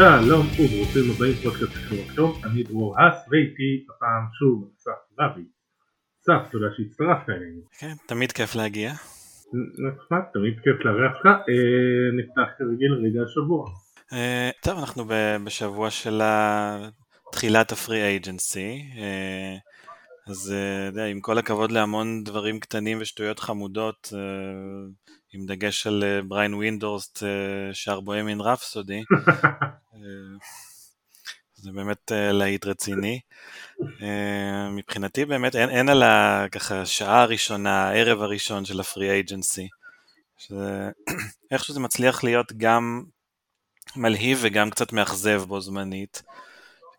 שלום וברוכים הבאים פודקאסט חשוב טוב, אני דרור האס ואיתי הפעם שוב אסף רבי. אסף, תודה שהצטרפת אלינו. כן, תמיד כיף להגיע. נחמד, תמיד כיף לארח אותך. אה, נפתח כרגיל רגע השבוע. אה, טוב, אנחנו בשבוע של תחילת הפרי אייג'נסי. אה, אז יודע, עם כל הכבוד להמון דברים קטנים ושטויות חמודות, עם דגש על בריאן ווינדהורסט שר Bohemian Rhapsody, זה באמת להיט רציני. מבחינתי באמת אין, אין על הככה שעה הראשונה, הערב הראשון של ה free agency. איכשהו זה מצליח להיות גם מלהיב וגם קצת מאכזב בו זמנית.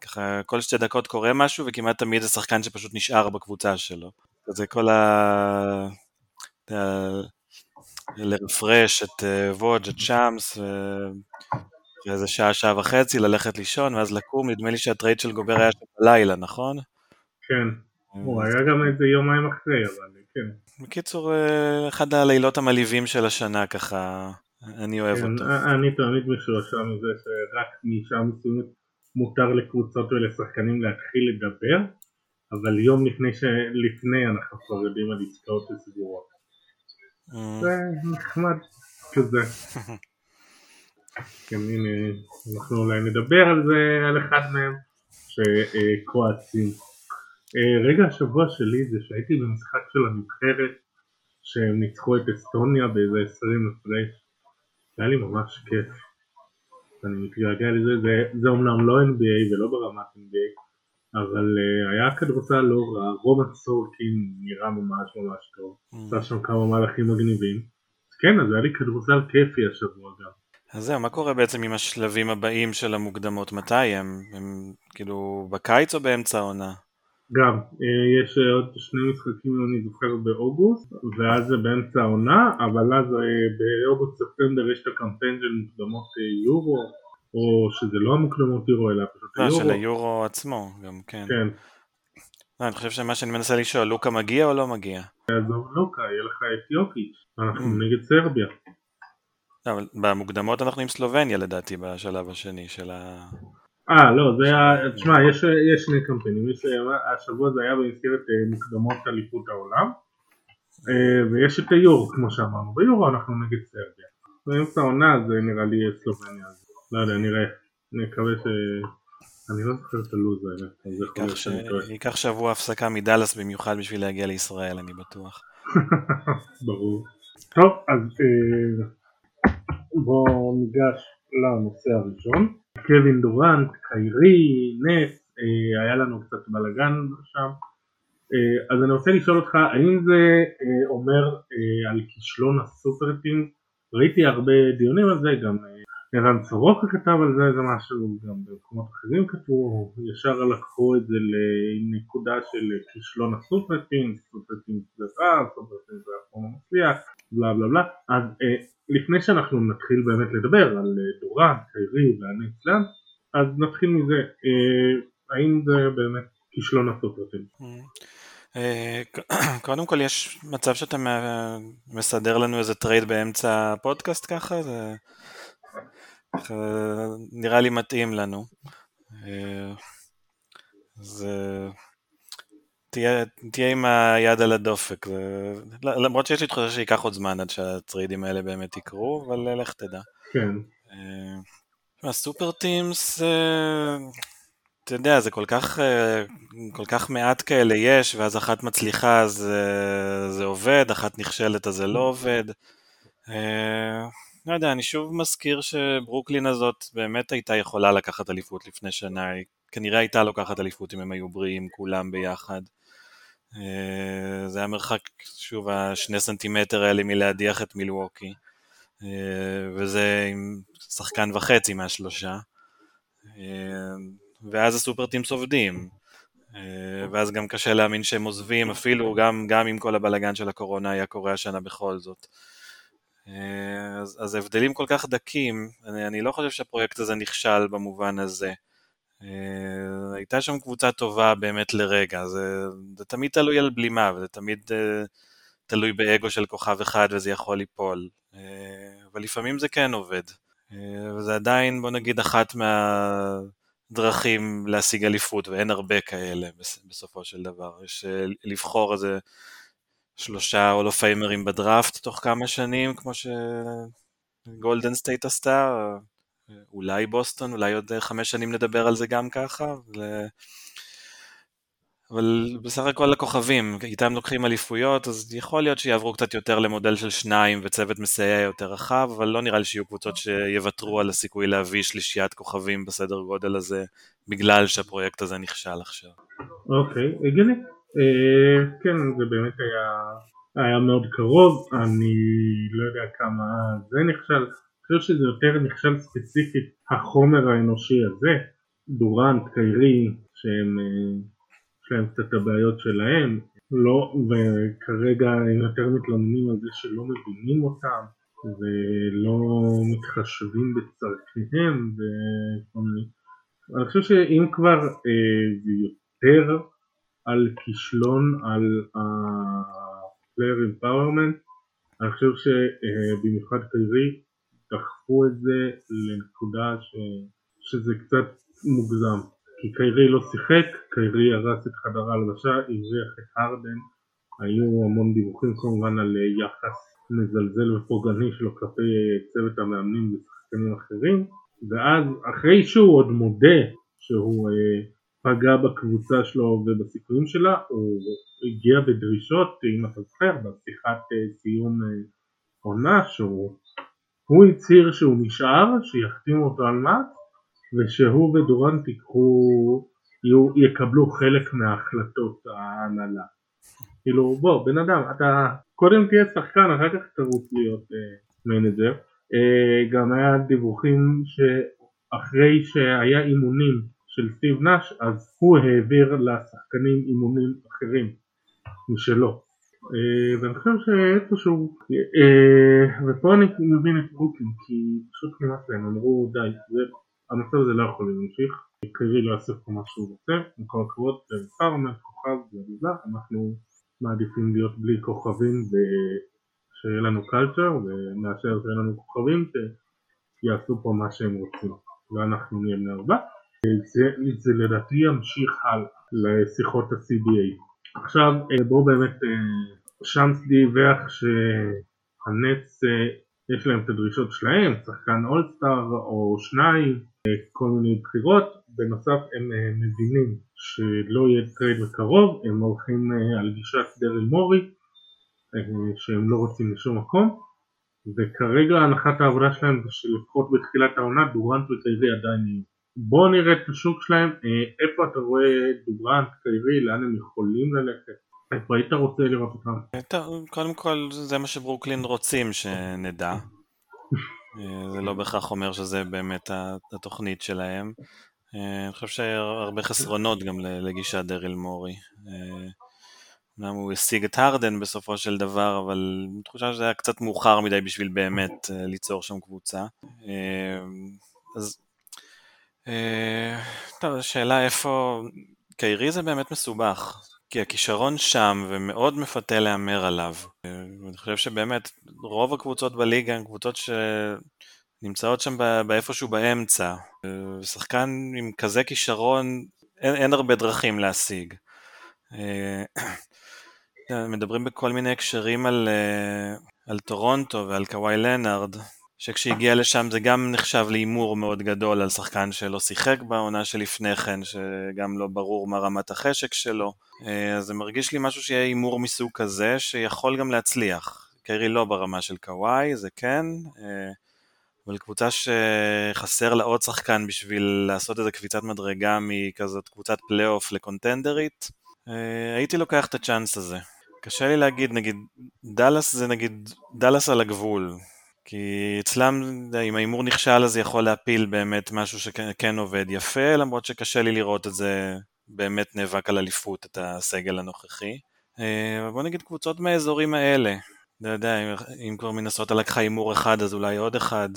ככה כל שתי דקות קורה משהו וכמעט תמיד זה שחקן שפשוט נשאר בקבוצה שלו. זה כל ה... לרפרש את ווג', את צ'אמס, ואיזה שעה, שעה וחצי, ללכת לישון, ואז לקום, נדמה לי שהטרייד של גובר היה שם בלילה, נכון? כן, הוא היה גם איזה יומיים אחרי, אבל כן. בקיצור, אחד הלילות המלהיבים של השנה ככה, אני אוהב כן, אותו. אני תמיד משועשע מזה שרק משעה מסוימת מותר לקבוצות ולשחקנים להתחיל לדבר, אבל יום לפני, אנחנו כבר יודעים על עסקאות סגורות. זה נחמד כזה. כן, הנה, אנחנו אולי נדבר על זה, על אחד מהם, שקרואטים. רגע השבוע שלי זה שהייתי במשחק של הנבחרת, שהם ניצחו את אסטוניה באיזה 20 הפרש. היה לי ממש כיף. אני מתגעגע לזה, זה, זה אומנם לא NBA ולא ברמת NBA, אבל uh, היה כדורסל לא רע, רומן סורקין נראה ממש ממש טוב, עשה mm. שם כמה מהלכים מגניבים, אז כן, אז היה לי כדורסל כיפי השבוע גם. אז זהו, מה קורה בעצם עם השלבים הבאים של המוקדמות? מתי הם? הם כאילו בקיץ או באמצע העונה? גם, אה, יש אה, עוד שני משחקים, אני זוכר, באוגוסט, ואז זה באמצע העונה, אבל אז באוגוסט-ספטמבר יש את הקמפיין של מוקדמות יורו, או שזה לא המוקדמות יורו אלא פשוט היורו. של היורו עצמו גם, כן. כן. לא, אני חושב שמה שאני מנסה לשאול, לוקה מגיע או לא מגיע? עזוב לוקה, יהיה לך את יוקיץ', אנחנו mm. נגד סרביה. לא, אבל במוקדמות אנחנו עם סלובניה לדעתי בשלב השני של ה... אה לא זה היה, תשמע יש, יש שני קמפיינים, יש, השבוע זה היה במסגרת אה, מוקדמות אליפות העולם אה, ויש את היורו כמו שאמרנו, ביורו אנחנו נגד סרביה. באמצע העונה זה נראה לי סלובניה. לא יודע, נראה. אני מקווה ש... אני לא זוכר את הלו"ז האלה. ייקח שבוע הפסקה מדאלאס במיוחד בשביל להגיע לישראל, אני בטוח. ברור. טוב, אז אה, בואו ניגש לנושא הראשון. קווין דורנט, קיירי, נס, אה, היה לנו קצת בלאגן שם. אה, אז אני רוצה לשאול אותך, האם זה אומר על כישלון הסופרטים? ראיתי הרבה דיונים על זה, גם ערן סורוקה כתב על זה איזה משהו, גם במקומות אחרים כתבו, ישר לקחו את זה לנקודה של כישלון הסופרטים, סופרטים זה רע, סופרטים זה אף פעם מצליח, בלה בלה בלה, אז אה, לפני שאנחנו נתחיל באמת לדבר על אה, דורן, קיירי והנצלן, אז נתחיל מזה, אה, האם זה באמת כישלון הסופרטים? אה, קודם כל יש מצב שאתה מסדר לנו איזה טרייד באמצע הפודקאסט ככה? זה... נראה לי מתאים לנו. אז תהיה, תהיה עם היד על הדופק. למרות שיש לי תחושה שייקח עוד זמן עד שהטריידים האלה באמת יקרו, אבל לך תדע. כן. ה super teams, אתה יודע, זה כל כך, כל כך מעט כאלה יש, ואז אחת מצליחה אז זה עובד, אחת נכשלת אז זה לא עובד. לא יודע, אני שוב מזכיר שברוקלין הזאת באמת הייתה יכולה לקחת אליפות לפני שנה, היא כנראה הייתה לוקחת אליפות אם הם היו בריאים כולם ביחד. אה, זה היה מרחק, שוב, השני סנטימטר האלה מלהדיח את מילווקי, אה, וזה עם שחקן וחצי מהשלושה. אה, ואז הסופר טימס עובדים, ואז גם קשה להאמין שהם עוזבים, אפילו גם, גם עם כל הבלגן של הקורונה היה קורה השנה בכל זאת. אה, אז, אז הבדלים כל כך דקים, אני, אני לא חושב שהפרויקט הזה נכשל במובן הזה. Uh, הייתה שם קבוצה טובה באמת לרגע, זה, זה תמיד תלוי על בלימה, וזה תמיד uh, תלוי באגו של כוכב אחד וזה יכול ליפול, אבל לפעמים זה כן עובד. אה, וזה עדיין, בוא נגיד, אחת מהדרכים להשיג אליפות, ואין הרבה כאלה בסופו של דבר. יש אה, לבחור איזה שלושה הול אוף פיימרים בדראפט תוך כמה שנים, כמו שגולדן סטייט עשתה, אולי בוסטון, אולי עוד חמש שנים נדבר על זה גם ככה. אבל בסך הכל הכוכבים, איתם לוקחים אליפויות, אז יכול להיות שיעברו קצת יותר למודל של שניים וצוות מסייע יותר רחב, אבל לא נראה לי שיהיו קבוצות שיוותרו על הסיכוי להביא שלישיית כוכבים בסדר גודל הזה, בגלל שהפרויקט הזה נכשל עכשיו. אוקיי, הגיוני. אה, כן, זה באמת היה, היה מאוד קרוב, אני לא יודע כמה זה נכשל, אני חושב שזה יותר נכשל ספציפית החומר האנושי הזה, דורנט, קיירי, שהם... אה, להם קצת הבעיות שלהם, לא, וכרגע הם יותר מתלוננים על זה שלא מבינים אותם ולא מתחשבים בצרכיהם וכל מיני. אני חושב שאם כבר אה, יותר על כישלון על ה-player empowerment, אני חושב שבמיוחד אה, קיירי דחפו את זה לנקודה ש... שזה קצת מוגזם. כי קיירי לא שיחק, קיירי הרס את חדר ההלבשה, הבריח את הרדן, היו המון דיווחים כמובן על אה, יחס מזלזל ופוגעני שלו כלפי אה, צוות המאמנים ושחקנים אחרים, ואז אחרי שהוא עוד מודה שהוא אה, פגע בקבוצה שלו ובסיכויים שלה, הוא הגיע בדרישות, אם אתה זוכר, בשיחת אה, סיום אה, עונה, שהוא הצהיר שהוא נשאר, שיחתימו אותו על מה ושהוא ודורנט יקחו, יקבלו חלק מההחלטות ההנהלה. כאילו בוא בן אדם אתה קודם תהיה שחקן אחר כך תרוץ להיות אה, manager. אה, גם היה דיווחים שאחרי שהיה אימונים של סטיב נאש אז הוא העביר לשחקנים אימונים אחרים משלו. אה, ואני חושב שאיפשהו, אה, ופה אני מבין את ברוקלין כי פשוט נמאס להם, אמרו די, זה המצב הזה לא יכול להמשיך, קיירי לא יעשה פה מה שהוא רוצה, עם כל הכבוד, פרמנט, כוכב, ובלה, אנחנו מעדיפים להיות בלי כוכבים ושיהיה לנו קלצ'ר, ומאשר שיהיה לנו כוכבים שיעשו פה מה שהם רוצים, ואנחנו נהיה בני. זה, לדעתי ימשיך הלאה לשיחות ה-CBA. עכשיו בואו באמת, שמס דיווח שהנץ יש להם את הדרישות שלהם, שחקן אולסטאר או שניים, כל מיני בחירות, בנוסף הם אה, מבינים שלא יהיה טרייד בקרוב, הם הולכים אה, על גישת דרל מורי אה, שהם לא רצים לשום מקום וכרגע הנחת העבודה שלהם זה שלפחות בתחילת העונה דורנט וקיירי עדיין יהיו. בואו נראה את השוק שלהם, איפה אתה רואה דורנט, קיירי, לאן הם יכולים ללכת, איפה היית רוצה לראות אותם? קודם כל זה מה שברוקלין רוצים שנדע אה, זה לא בהכרח אומר שזה באמת התוכנית שלהם. אה, אני חושב שהרבה חסרונות גם לגישת דריל מורי. אה, אמנם הוא השיג את הרדן בסופו של דבר, אבל תחושה שזה היה קצת מאוחר מדי בשביל באמת ליצור שם קבוצה. אז טוב, השאלה איפה... קיירי זה באמת מסובך. כי הכישרון שם ומאוד מפתה להמר עליו. אני חושב שבאמת רוב הקבוצות בליגה הן קבוצות שנמצאות שם באיפשהו באמצע. שחקן עם כזה כישרון אין, אין הרבה דרכים להשיג. מדברים בכל מיני הקשרים על, על טורונטו ועל קוואי לנארד, שכשהגיע לשם זה גם נחשב להימור מאוד גדול על שחקן שלא שיחק בעונה שלפני כן, שגם לא ברור מה רמת החשק שלו. אה, אז זה מרגיש לי משהו שיהיה הימור מסוג כזה, שיכול גם להצליח. קיירי לא ברמה של קוואי, זה כן, אה, אבל קבוצה שחסר לה עוד שחקן בשביל לעשות איזה קפיצת מדרגה מכזאת קבוצת פלייאוף לקונטנדרית, אה, הייתי לוקח את הצ'אנס הזה. קשה לי להגיד, נגיד, דאלאס זה נגיד, דאלאס על הגבול, כי אצלם, אם ההימור נכשל אז יכול להפיל באמת משהו שכן עובד יפה, למרות שקשה לי לראות את זה באמת נאבק על אליפות, את הסגל הנוכחי. אה, בוא נגיד קבוצות מהאזורים האלה. לא יודע, אם, כבר מנסות לקחה הימור אחד אז אולי עוד אחד.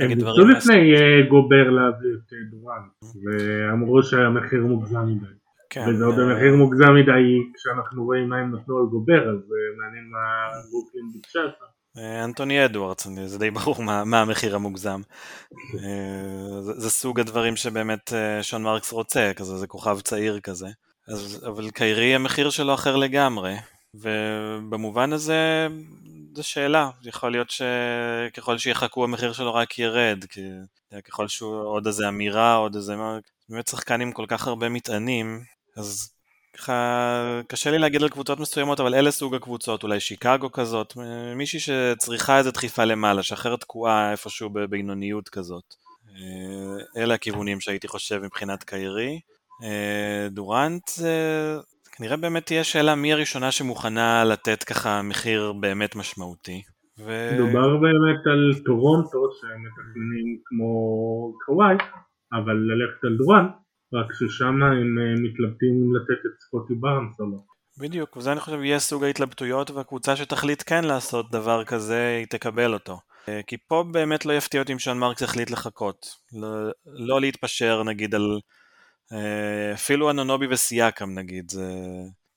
הם ניסו לפני uh, גובר להביא את uh, דורן, ואמרו שהמחיר מוגזם מדי. כן, וזה עוד המחיר מוגזם מדי כשאנחנו רואים מה הם נתנו על גובר, אז מעניין מה ברוקלין ביקשה שם. אנטוני אדוארדס, זה די ברור מה, מה המחיר המוגזם. אה, זה, זה סוג הדברים שבאמת אה, שון מרקס רוצה, כזה, זה כוכב צעיר כזה. אז, אבל קיירי המחיר שלו אחר לגמרי, ובמובן הזה זו שאלה, יכול להיות שככל שיחכו המחיר שלו רק ירד, כי ככל שהוא עוד איזה אמירה, עוד איזה... באמת שחקן עם כל כך הרבה מטענים, אז ככה קשה לי להגיד על קבוצות מסוימות, אבל אלה סוג הקבוצות, אולי שיקגו כזאת, מישהי שצריכה איזה דחיפה למעלה, שאחרת תקועה איפשהו בבינוניות כזאת. אה, אלה הכיוונים שהייתי חושב מבחינת קיירי. אה, דורנט, זה כנראה באמת תהיה שאלה מי הראשונה שמוכנה לתת ככה מחיר באמת משמעותי. ו... דובר באמת על טורונטו שמתכננים כמו קוואי, אבל ללכת על דורנט. רק ששם הם אה, מתלבטים אם לתת את סקוטי בארנס או לא. בדיוק, וזה אני חושב יהיה סוג ההתלבטויות והקבוצה שתחליט כן לעשות דבר כזה היא תקבל אותו. אה, כי פה באמת לא יפתיע אותי אם שון מרקס יחליט לחכות. לא, לא להתפשר נגיד על אה, אפילו אנונובי וסיאקם נגיד, זה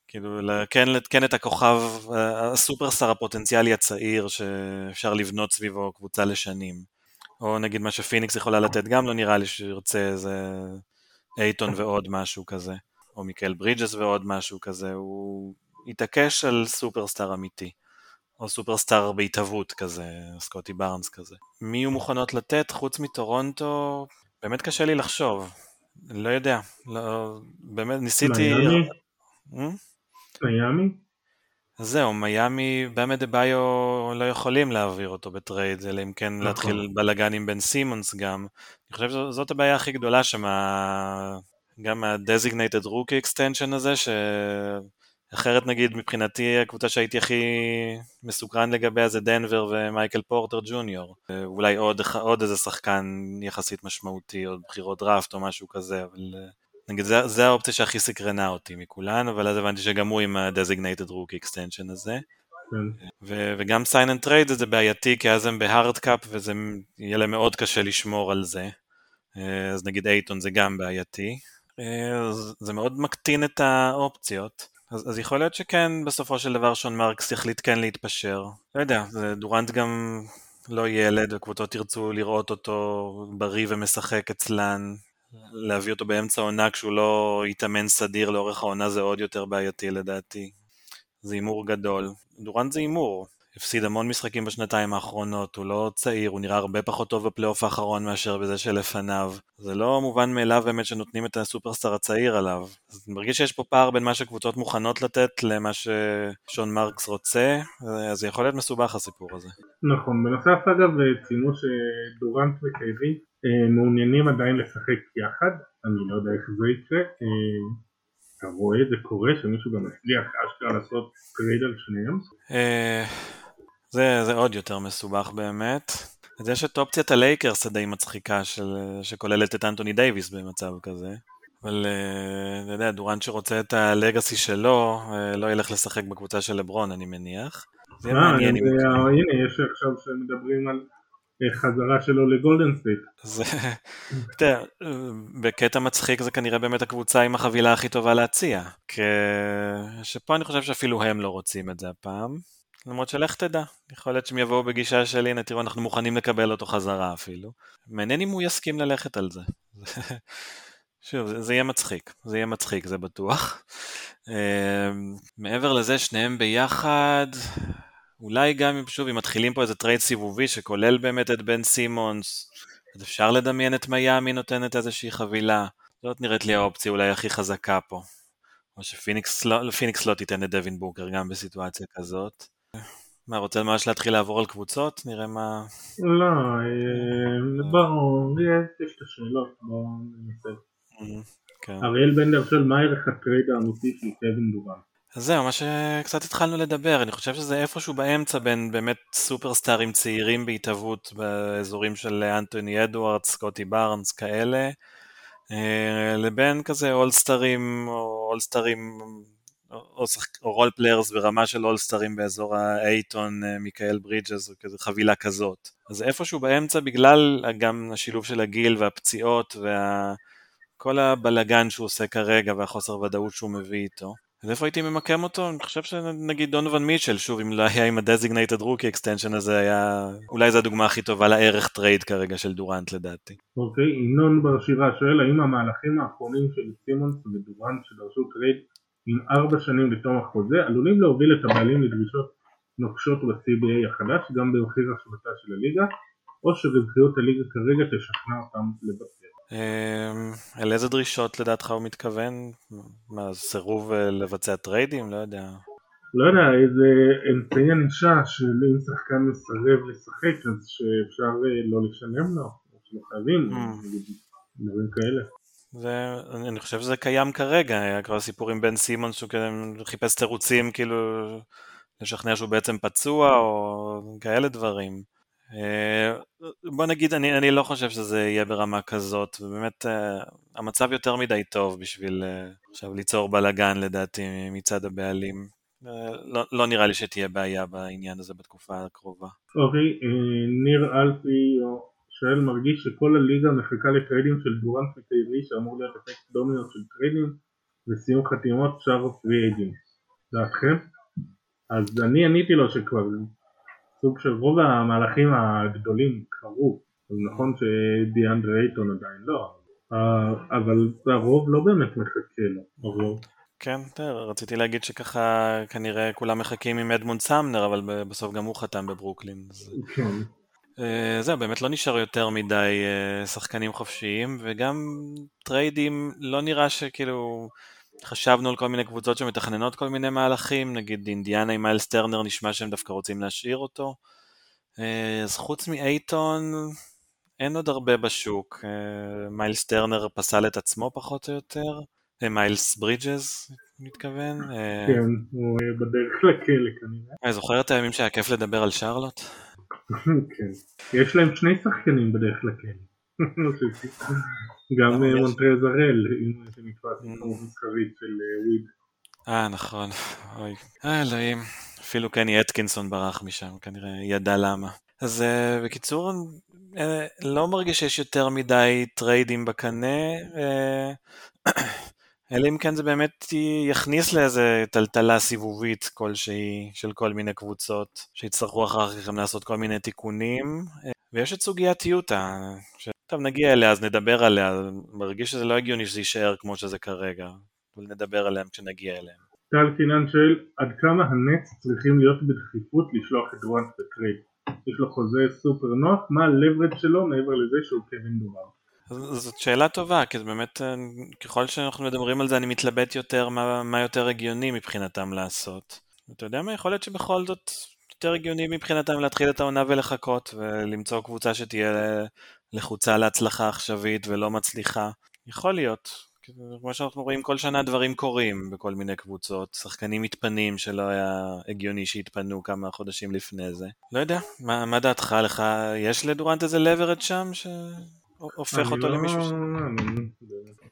כאילו כן, כן את הכוכב, הסופרסטאר הפוטנציאלי הצעיר שאפשר לבנות סביבו קבוצה לשנים. או נגיד מה שפיניקס יכולה לתת גם לא נראה לי שירצה איזה אייטון ועוד משהו כזה, או מיקל ברידג'ס ועוד משהו כזה, הוא התעקש על סופרסטאר אמיתי, או סופרסטאר בהתהוות כזה, סקוטי בארנס כזה. מי הוא מוכנות לתת חוץ מטורונטו? באמת קשה לי לחשוב. לא יודע, לא, באמת ניסיתי... מיאמי? אה? מיאמי? אז זהו, מיאמי, באם אדבאיו לא יכולים להעביר אותו בטרייד, אלא אם כן נכון. להתחיל בלאגן עם בן סימונס גם. אני חושב שזאת הבעיה הכי גדולה שם, גם ה-designated rookie extension הזה, שאחרת נגיד מבחינתי הקבוצה שהייתי הכי מסוקרן לגביה זה דנבר ומייקל פורטר ג'וניור. אולי עוד, עוד איזה שחקן יחסית משמעותי, עוד בחירות דראפט או משהו כזה, אבל נגיד, זה, זה האופציה שהכי סקרנה אותי מכולן, אבל אז הבנתי שגם הוא עם ה-designated rookie extension הזה. כן. ו- וגם sign and trade זה בעייתי, כי אז הם ב hard cap וזה יהיה להם מאוד קשה לשמור על זה. אה, אז נגיד אייטון זה גם בעייתי. אה, זה מאוד מקטין את האופציות. אז, אז יכול להיות שכן, בסופו של דבר שון מרקס יחליט כן להתפשר. לא יודע, דורנט גם לא ילד, וקבוצות ירצו לראות אותו בריא ומשחק אצלן. להביא אותו באמצע העונה כשהוא לא יתאמן סדיר לאורך העונה זה עוד יותר בעייתי לדעתי. זה הימור גדול. דורנט זה הימור. הפסיד המון משחקים בשנתיים האחרונות, הוא לא צעיר, הוא נראה הרבה פחות טוב בפלייאוף האחרון מאשר בזה שלפניו. זה לא מובן מאליו באמת שנותנים את הסופרסטאר הצעיר עליו. אז אני מרגיש שיש פה פער בין מה שקבוצות מוכנות לתת למה ששון מרקס רוצה, אז זה יכול להיות מסובך הסיפור הזה. נכון, בנוסף אגב ציינו שדורנט וקיירי אה, מעוניינים עדיין לשחק יחד, אני לא יודע איך זה יקרה. אה, אתה רואה את זה קורה שמישהו גם הצליח אשכרה לעשות טרייד על שניהם? אה, זה, זה עוד יותר מסובך באמת. אז יש את אופציית הלייקרס הדי מצחיקה של, שכוללת את אנטוני דייוויס במצב כזה. אבל אתה יודע, דורנט שרוצה את ה legacy שלו, לא ילך לשחק בקבוצה של לברון אני מניח. זה מעניין. הנה, יש עכשיו שמדברים על חזרה שלו לגולדן סטייט. זה, יודע, בקטע מצחיק זה כנראה באמת הקבוצה עם החבילה הכי טובה להציע. שפה אני חושב שאפילו הם לא רוצים את זה הפעם. למרות שלך תדע, יכול להיות שהם יבואו בגישה של הנה תראו אנחנו מוכנים לקבל אותו חזרה אפילו. מעניין אם הוא יסכים ללכת על זה. שוב, זה, זה יהיה מצחיק, זה יהיה מצחיק, זה בטוח. מעבר לזה, שניהם ביחד, אולי גם אם שוב, אם מתחילים פה איזה טרייד סיבובי שכולל באמת את בן סימונס, אז אפשר לדמיין את מיאמי נותנת איזושהי חבילה. זאת נראית לי האופציה אולי הכי חזקה פה. או שפיניקס לא, לא תיתן את דווין בוקר גם בסיטואציה כזאת. מה, רוצה ממש להתחיל לעבור על קבוצות? נראה מה... לא, אה, בואו, יש את השאלות, בואו ננסה. כן. אריאל בנדר שואל מה ערך הטרייד האמיתי של קווין דורנט? אז זהו, מה שקצת התחלנו לדבר, אני חושב שזה איפשהו באמצע בין באמת סופרסטארים צעירים בהתהוות באזורים של אנטוני אדוארד, סקוטי בארנס, כאלה, אה, לבין כזה אולסטרים או אולסטרים או, או role players ברמה של אולסטרים באזור האייטון, אה, מיקאל ברידג'ס, או כזה חבילה כזאת. אז איפשהו באמצע, בגלל גם השילוב של הגיל והפציעות וכל הבלגן שהוא עושה כרגע והחוסר ודאות שהוא מביא איתו, אז איפה הייתי ממקם אותו? אני חושב שנגיד דונובן מיטשל, שוב, אם לא היה עם ה-designated rookie extension הזה, היה... אולי זו הדוגמה הכי טובה לערך טרייד כרגע של דורנט לדעתי. אוקיי, ינון ברשירה שואל האם המהלכים האחרונים של סימונס ודורנט שדרשו טרייד עם ארבע שנים לתום החוזה עלולים להוביל את הבעלים לדרישות נוקשות ב-CBA החדש גם במחיר השבתה של הליגה או שרווחיות הליגה כרגע תשכנע אותם לבטל. אמ, על איזה דרישות לדעתך הוא מתכוון? מה, סירוב אה, לבצע טריידים? לא יודע. לא יודע, איזה אמצעי ענישה של אם שחקן מסרב לשחק אז שאפשר אה, לא לשלם לו, או שלא חייבים, ממ. נגיד, דברים כאלה. זה, אני חושב שזה קיים כרגע, היה כבר סיפור עם בן סימון שהוא חיפש תירוצים כאילו לשכנע שהוא בעצם פצוע או כאלה דברים. אה, בוא נגיד, אני, אני לא חושב שזה יהיה ברמה כזאת, ובאמת אה, המצב יותר מדי טוב בשביל אה, עכשיו ליצור בלאגן לדעתי מצד הבעלים. לא, לא נראה לי שתהיה בעיה בעניין הזה בתקופה הקרובה. אוקיי, ניר אלפי שואל מרגיש שכל הליגה מחכה לטריידים של דורנט וקיירי שאמור להיות אפקט דומינו של טריידים וסיום חתימות שאר free agency. דעתכם? אז אני עניתי לו שכבר סוג של רוב המהלכים הגדולים קרו. אז נכון שדיאנדרה אייטון עדיין לא, אה, אבל הרוב לא באמת מחכה לו. הרוב. כן, רציתי להגיד שככה כנראה כולם מחכים עם אדמונד סמנר, אבל בסוף גם הוא חתם בברוקלין. כן. אה, זהו, באמת לא נשאר יותר מדי אה, שחקנים חופשיים, וגם טריידים, לא נראה שכאילו חשבנו על כל מיני קבוצות שמתכננות כל מיני מהלכים, נגיד אינדיאנה עם מיילס טרנר נשמע שהם דווקא רוצים להשאיר אותו. אה, אז חוץ מאייטון, אין עוד הרבה בשוק. אה, מיילס טרנר פסל את עצמו פחות או יותר. אה, מיילס ברידג'ז, מתכוון. כן, הוא בדרך לכלא כנראה. אה, זוכר את הימים שהיה כיף לדבר על שרלוט? כן. יש להם שני שחקנים בדרך לכלא. גם אה, יש. מונטרז הראל, אם שנתפס כמות מסחרית של אה, weed. אה, נכון. אוי. אה, אלוהים. אפילו קני אטקינסון ברח משם, כנראה ידע למה. אז אה, בקיצור, אה, לא מרגיש שיש יותר מדי טריידים בקנה, אה, אלא אם כן זה באמת יכניס לאיזה טלטלה סיבובית כלשהי של כל מיני קבוצות, שיצטרכו אחר כך גם לעשות כל מיני תיקונים. אה, ויש את סוגיית יוטה, שטוב נגיע אליה אז נדבר עליה, מרגיש שזה לא הגיוני שזה יישאר כמו שזה כרגע, אבל נדבר עליהם כשנגיע אליהם. טל קינן שואל עד כמה הנטס צריכים להיות בדחיפות לשלוח את דורנט בטרייד. יש לו חוזה סופר נוח, מה ה leverage שלו מעבר לזה שהוא קווין דורנט. זאת שאלה טובה, כי זה באמת, אה, ככל שאנחנו מדברים על זה, אני מתלבט יותר מה, מה יותר הגיוני מבחינתם לעשות. אתה יודע מה, יכול להיות שבכל זאת יותר הגיוני מבחינתם להתחיל את העונה ולחכות, ולמצוא קבוצה שתהיה לחוצה להצלחה עכשווית ולא מצליחה. יכול להיות. כמו שאנחנו רואים, כל שנה דברים קורים בכל מיני קבוצות. שחקנים מתפנים שלא היה הגיוני שיתפנו כמה חודשים לפני זה. לא יודע, מה, מה דעתך לך? יש לדורנט איזה leverage שם שהופך אותו לא למישהו ש...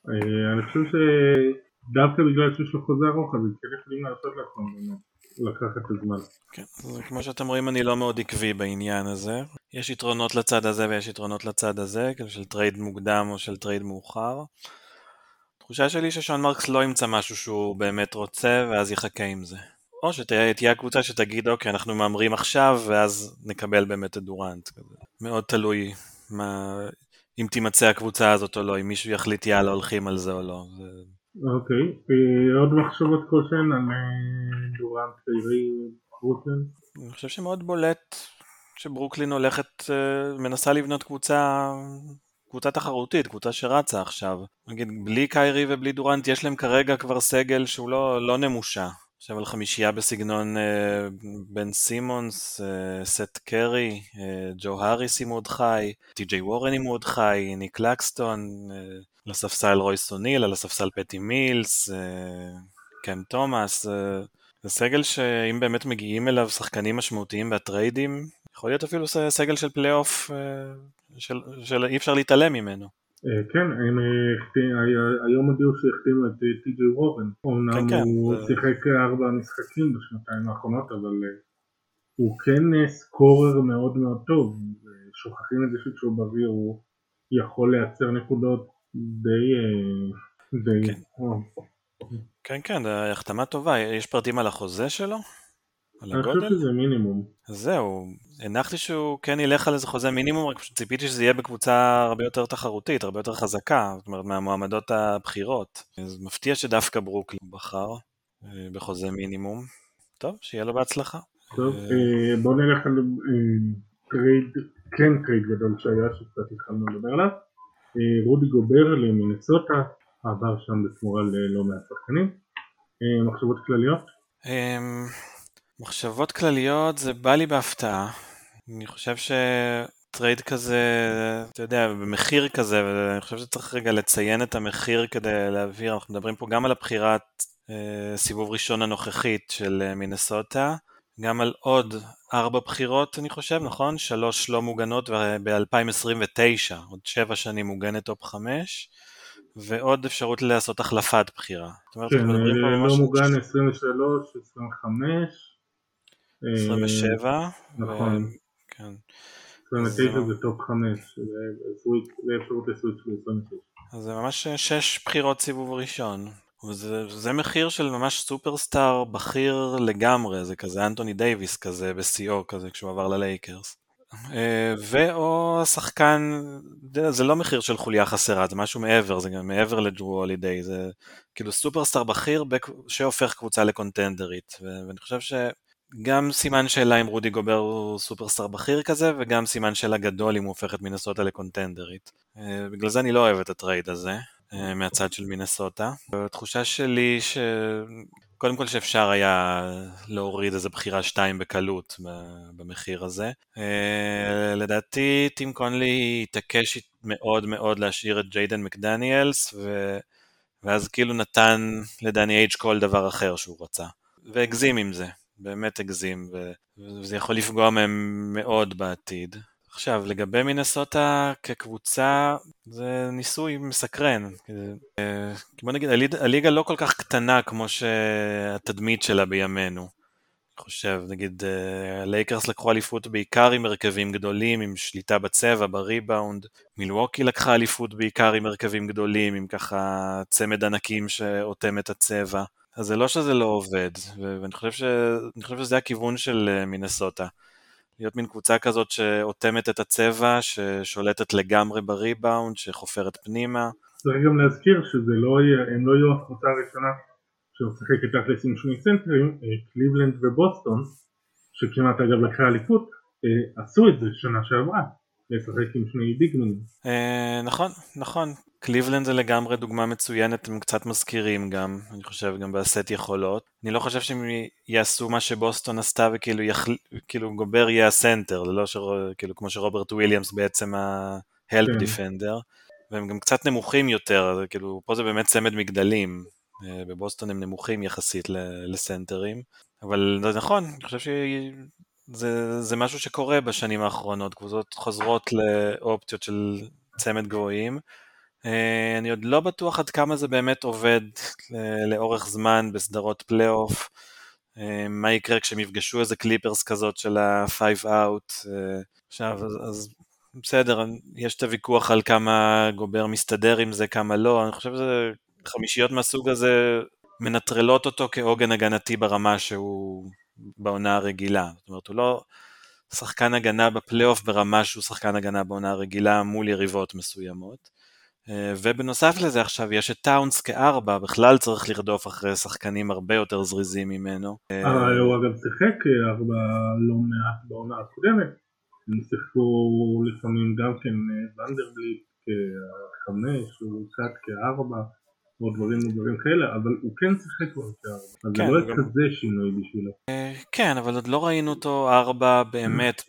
אה, אני חושב שדווקא בגלל שיש לו חוזה ארוך אז הם כן יכולים לעשות לעצמם באמת. לקחת את הזמן. כן, אז כמו שאתם רואים, אני לא מאוד עקבי בעניין הזה. יש יתרונות לצד הזה ויש יתרונות לצד הזה, כאילו של טרייד מוקדם או של טרייד מאוחר. התחושה שלי ששון מרקס לא ימצא משהו שהוא באמת רוצה ואז יחכה עם זה. או שתהיה תהיה הקבוצה שתגיד אוקיי אנחנו מהמרים עכשיו ואז נקבל באמת את דורנט. מאוד תלוי מה, אם תימצא הקבוצה הזאת או לא, אם מישהו יחליט יאללה הולכים על זה או לא. זה... אוקיי, אה, עוד מחשבות כלשהן על אה, דורנט קיירי ברוקלין? אני חושב שמאוד בולט שברוקלין הולכת, אה, מנסה לבנות קבוצה, קבוצה תחרותית, קבוצה שרצה עכשיו. נגיד, בלי קיירי ובלי דורנט יש להם כרגע כבר סגל שהוא לא, לא נמושה. עכשיו על חמישייה בסגנון אה, בן סימונס, אה, סט קרי, אה, ג'ו האריס אם הוא עוד חי, טי.ג'יי וורן אם הוא עוד חי, ניק קלקסטון, אה, על הספסל רויס אוניל, על הספסל פטי מילס, אה, קם תומאס, אה, זה סגל שאם באמת מגיעים אליו שחקנים משמעותיים בטריידים, יכול להיות אפילו סגל של פלייאוף אה, של, של אי אפשר להתעלם ממנו. כן, הם היום הודיעו שהחתימו את טי.ג'יי וורן. כן, אמנם כן, הוא שיחק ארבע משחקים בשנתיים האחרונות, אבל הוא כן סקורר מאוד מאוד טוב. שוכחים את זה שכשהוא באוויר הוא יכול לייצר נקודות די... אה, די... כן. אה, כן, כן, החתמה טובה. יש פרטים על החוזה שלו? על אני חושב הגודל? שזה מינימום. זהו, הנחתי שהוא כן ילך על איזה חוזה מינימום, רק פשוט ציפיתי שזה יהיה בקבוצה הרבה יותר תחרותית, הרבה יותר חזקה, זאת אומרת מהמועמדות הבכירות. אז מפתיע שדווקא ברוקלין בחר אה, בחוזה מינימום. טוב, שיהיה לו בהצלחה. טוב, בואו נלך על טרייד, כן טרייד גדול שהיה, שקצת התחלנו לדבר עליו. אה, רודי גובר למינסוטה, עבר שם בתמורה ללא מעט שחקנים. אה, מחשבות כלליות? אמ, מחשבות כלליות זה בא לי בהפתעה. אני חושב שטרייד כזה, אתה יודע, במחיר כזה, ואני חושב שצריך רגע לציין את המחיר כדי להבהיר, אנחנו מדברים פה גם על הבחירת אה, סיבוב ראשון הנוכחית של אה, מינסוטה, גם על עוד ארבע בחירות אני חושב, נכון? שלוש לא מוגנות ב-2029, עוד שבע שנים מוגנת top חמש. ועוד אפשרות לעשות החלפת בחירה. כן, אה, לא מוגן 23, 25. אה, 27. נכון. ו... כן. 29 זה- זה top 5, זה אפשרות ל switch ב-26. אז זה ממש שש בחירות סיבוב ראשון. וזה זה מחיר של ממש סופרסטאר בכיר לגמרי, זה כזה אנטוני דייוויס כזה בשיאו כזה כשהוא עבר ללייקרס. אה, ואו שחקן, זה- זה לא מחיר של חוליה חסרה, זה משהו מעבר, זה גם מעבר לג'רו הולידיי, זה כאילו סופרסטאר בכיר שהופך קבוצה לקונטנדרית, ואני חושב שגם סימן שאלה אם רודי גובר הוא סופרסטאר בכיר כזה, וגם סימן שאלה גדול אם הוא הופך את מינסוטה לקונטנדרית. אה, בגלל זה אני לא אוהב את הטרייד הזה. אה, מהצד של מינסוטה. התחושה שלי ש... קודם כל שאפשר היה להוריד איזה בחירה שתיים בקלות ב- במחיר הזה. אה, לדעתי טים קונלי התעקש מאוד מאוד להשאיר את ג'יידן מקדניאלס ו... ואז כאילו נתן לדני אייג' כל דבר אחר שהוא רצה. והגזים עם זה, באמת הגזים, ו... וזה יכול לפגוע בהם מאוד בעתיד. עכשיו, לגבי מינסוטה כקבוצה, זה ניסוי מסקרן. אה, בוא נגיד, הליד- הליגה לא כל כך קטנה כמו שהתדמית שלה בימינו. אני חושב, נגיד, אה, הלייקרס לקחו אליפות בעיקר עם הרכבים גדולים, עם שליטה בצבע, בריבאונד. מילווקי לקחה אליפות בעיקר עם הרכבים גדולים, עם ככה צמד ענקים שאוטם את הצבע. אז זה לא שזה לא עובד, ואני חושב, ש... חושב שזה הכיוון של אה, מינסוטה. להיות מין קבוצה כזאת שאוטמת את הצבע, ששולטת לגמרי בריבאונד, שחופרת פנימה. צריך גם להזכיר שזה לא יהיה, הם לא יהיו הקבוצה הראשונה שמשחקת תכלס עם שני סנטרים, קליבלנד ובוסטון, שכמעט אגב לקחה אליפות, אה, עשו את זה שנה שעברה, לשחק עם שני ביגמנים. אה, נכון, נכון. קליבלנד זה לגמרי דוגמה מצוינת, הם קצת מזכירים גם, אני חושב, גם בסט יכולות. אני לא חושב שהם יעשו מה שבוסטון עשתה וכאילו יחל... כאילו גובר יהיה הסנטר, ללא ש... כאילו כמו שרוברט וויליאמס בעצם ה-help כן. defender, והם גם קצת נמוכים יותר, כאילו פה זה באמת צמד מגדלים. אה, בבוסטון הם נמוכים יחסית לסנטרים, אבל זה נכון, אני חושב שזה זה משהו שקורה בשנים האחרונות, קבוצות חוזרות לאופציות של צמד גבוהים. אה, אני עוד לא בטוח עד כמה זה באמת עובד לאורך זמן בסדרות פלייאוף. אה, מה יקרה כשהם יפגשו איזה קליפרס כזאת של ה-5 out. אה, עכשיו, אז, אז בסדר, יש את הוויכוח על כמה גובר מסתדר עם זה, כמה לא, אני חושב שזה חמישיות מהסוג הזה מנטרלות אותו כעוגן הגנתי ברמה שהוא בעונה הרגילה. זאת אומרת, הוא לא שחקן הגנה בפלייאוף ברמה שהוא שחקן הגנה בעונה הרגילה מול יריבות מסוימות. אה, ובנוסף לזה עכשיו יש את טאונס כארבע, בכלל צריך לרדוף אחרי שחקנים הרבה יותר זריזים ממנו. אה, הוא אגב שיחק אה, ארבע לא מעט בעונה הקודמת, הם שיחקו לפעמים גם כן אה, ונדרבליט כחמש, הוא קצת כארבע, או דברים ודברים כאלה, אבל הוא כן שיחק כבר כארבע, אז כן, זה לא גם- כזה שינוי בשבילו. כן, אבל עוד לא ראינו אותו ארבע באמת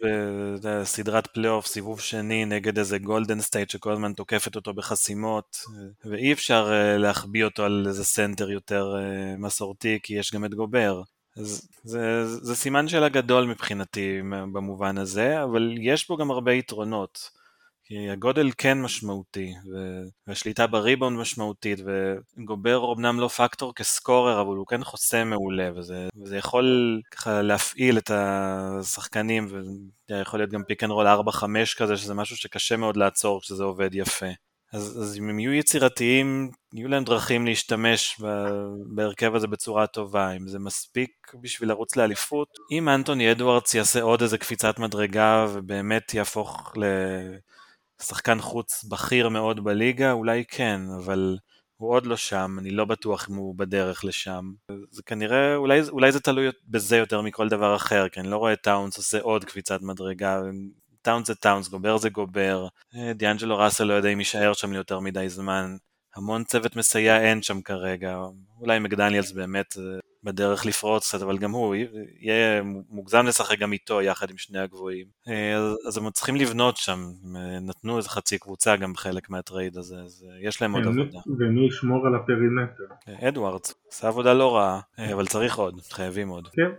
בסדרת פלייאוף, סיבוב שני נגד איזה גולדן סטייט שכל הזמן תוקפת אותו בחסימות, ואי אפשר אה, להחביא אותו על איזה סנטר יותר אה, מסורתי, כי יש גם את גובר. אז זה, זה סימן שאלה גדול מבחינתי במובן הזה, אבל יש בו גם הרבה יתרונות. כי הגודל כן משמעותי, והשליטה בריבאונד משמעותית, וגובר אמנם לא פקטור כ scorer, אבל הוא כן חוסם מעולה, וזה, וזה יכול ככה להפעיל את השחקנים, ויכול להיות גם pick and roll 4-5 כזה, שזה משהו שקשה מאוד לעצור כשזה עובד יפה. אז, אז אם הם יהיו יצירתיים, יהיו להם דרכים להשתמש בהרכב הזה בצורה טובה, אם זה מספיק בשביל לרוץ לאליפות. אם אנטוני אדוארדס יעשה עוד איזה קפיצת מדרגה ובאמת יהפוך לשחקן חוץ בכיר מאוד בליגה, אולי כן, אבל הוא עוד לא שם, אני לא בטוח אם הוא בדרך לשם. זה כנראה, אולי, אולי זה תלוי בזה יותר מכל דבר אחר, כי אני לא רואה טאונס עושה עוד קפיצת מדרגה, טאונס זה טאונס, גובר זה גובר, אה, דיאנג'לו ראסל לא יודע אם יישאר שם ליותר מדי זמן, המון צוות מסייע אין שם כרגע, אולי מקדניאלס באמת אה, בדרך לפרוץ קצת, אבל גם הוא, יהיה מוגזם לשחק גם איתו יחד עם שני הגבוהים. אה, אז, אז הם צריכים לבנות שם, נתנו איזה חצי קבוצה גם חלק מהטרייד הזה, אז יש להם עוד עבודה. ומי ישמור על ה perimeter? אדוארדס, עושה עבודה לא רעה, אבל צריך עוד, חייבים עוד. כן,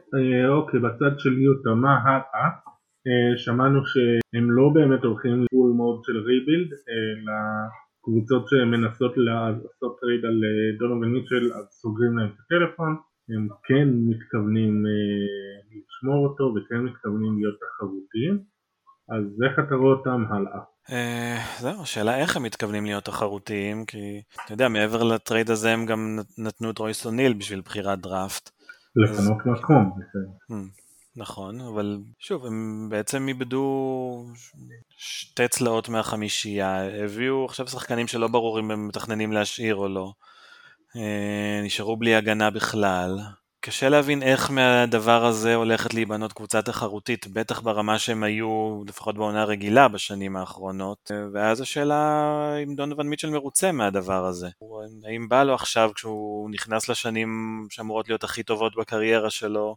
אוקיי, בצד של יוטה, מה הלאה? אה, שמענו שהם לא באמת הולכים ל full mode של rebuild, אלא קבוצות שמנסות לעשות טרייד על אה, דונובן מיטשל אז סוגרים להם את הטלפון, הם כן מתכוונים אה, לשמור אותו וכן מתכוונים להיות תחרותיים, אז איך אתה רואה אותם הלאה? זהו, השאלה איך הם מתכוונים להיות תחרותיים, כי אתה יודע, מעבר לטרייד הזה הם גם נתנו את רויס אוניל בשביל בחירת דראפט. לפנות מקום. Hmm. נכון, אבל שוב, הם בעצם איבדו שתי צלעות מהחמישייה, הביאו עכשיו שחקנים שלא ברור אם הם מתכננים להשאיר או לא. אה, נשארו בלי הגנה בכלל. קשה להבין איך מהדבר הזה הולכת להיבנות קבוצה תחרותית, בטח ברמה שהם היו, לפחות בעונה רגילה בשנים האחרונות. אה, ואז השאלה אם דונובל מיטשל מרוצה מהדבר הזה. האם בא לו עכשיו, כשהוא נכנס לשנים שאמורות להיות הכי טובות בקריירה שלו,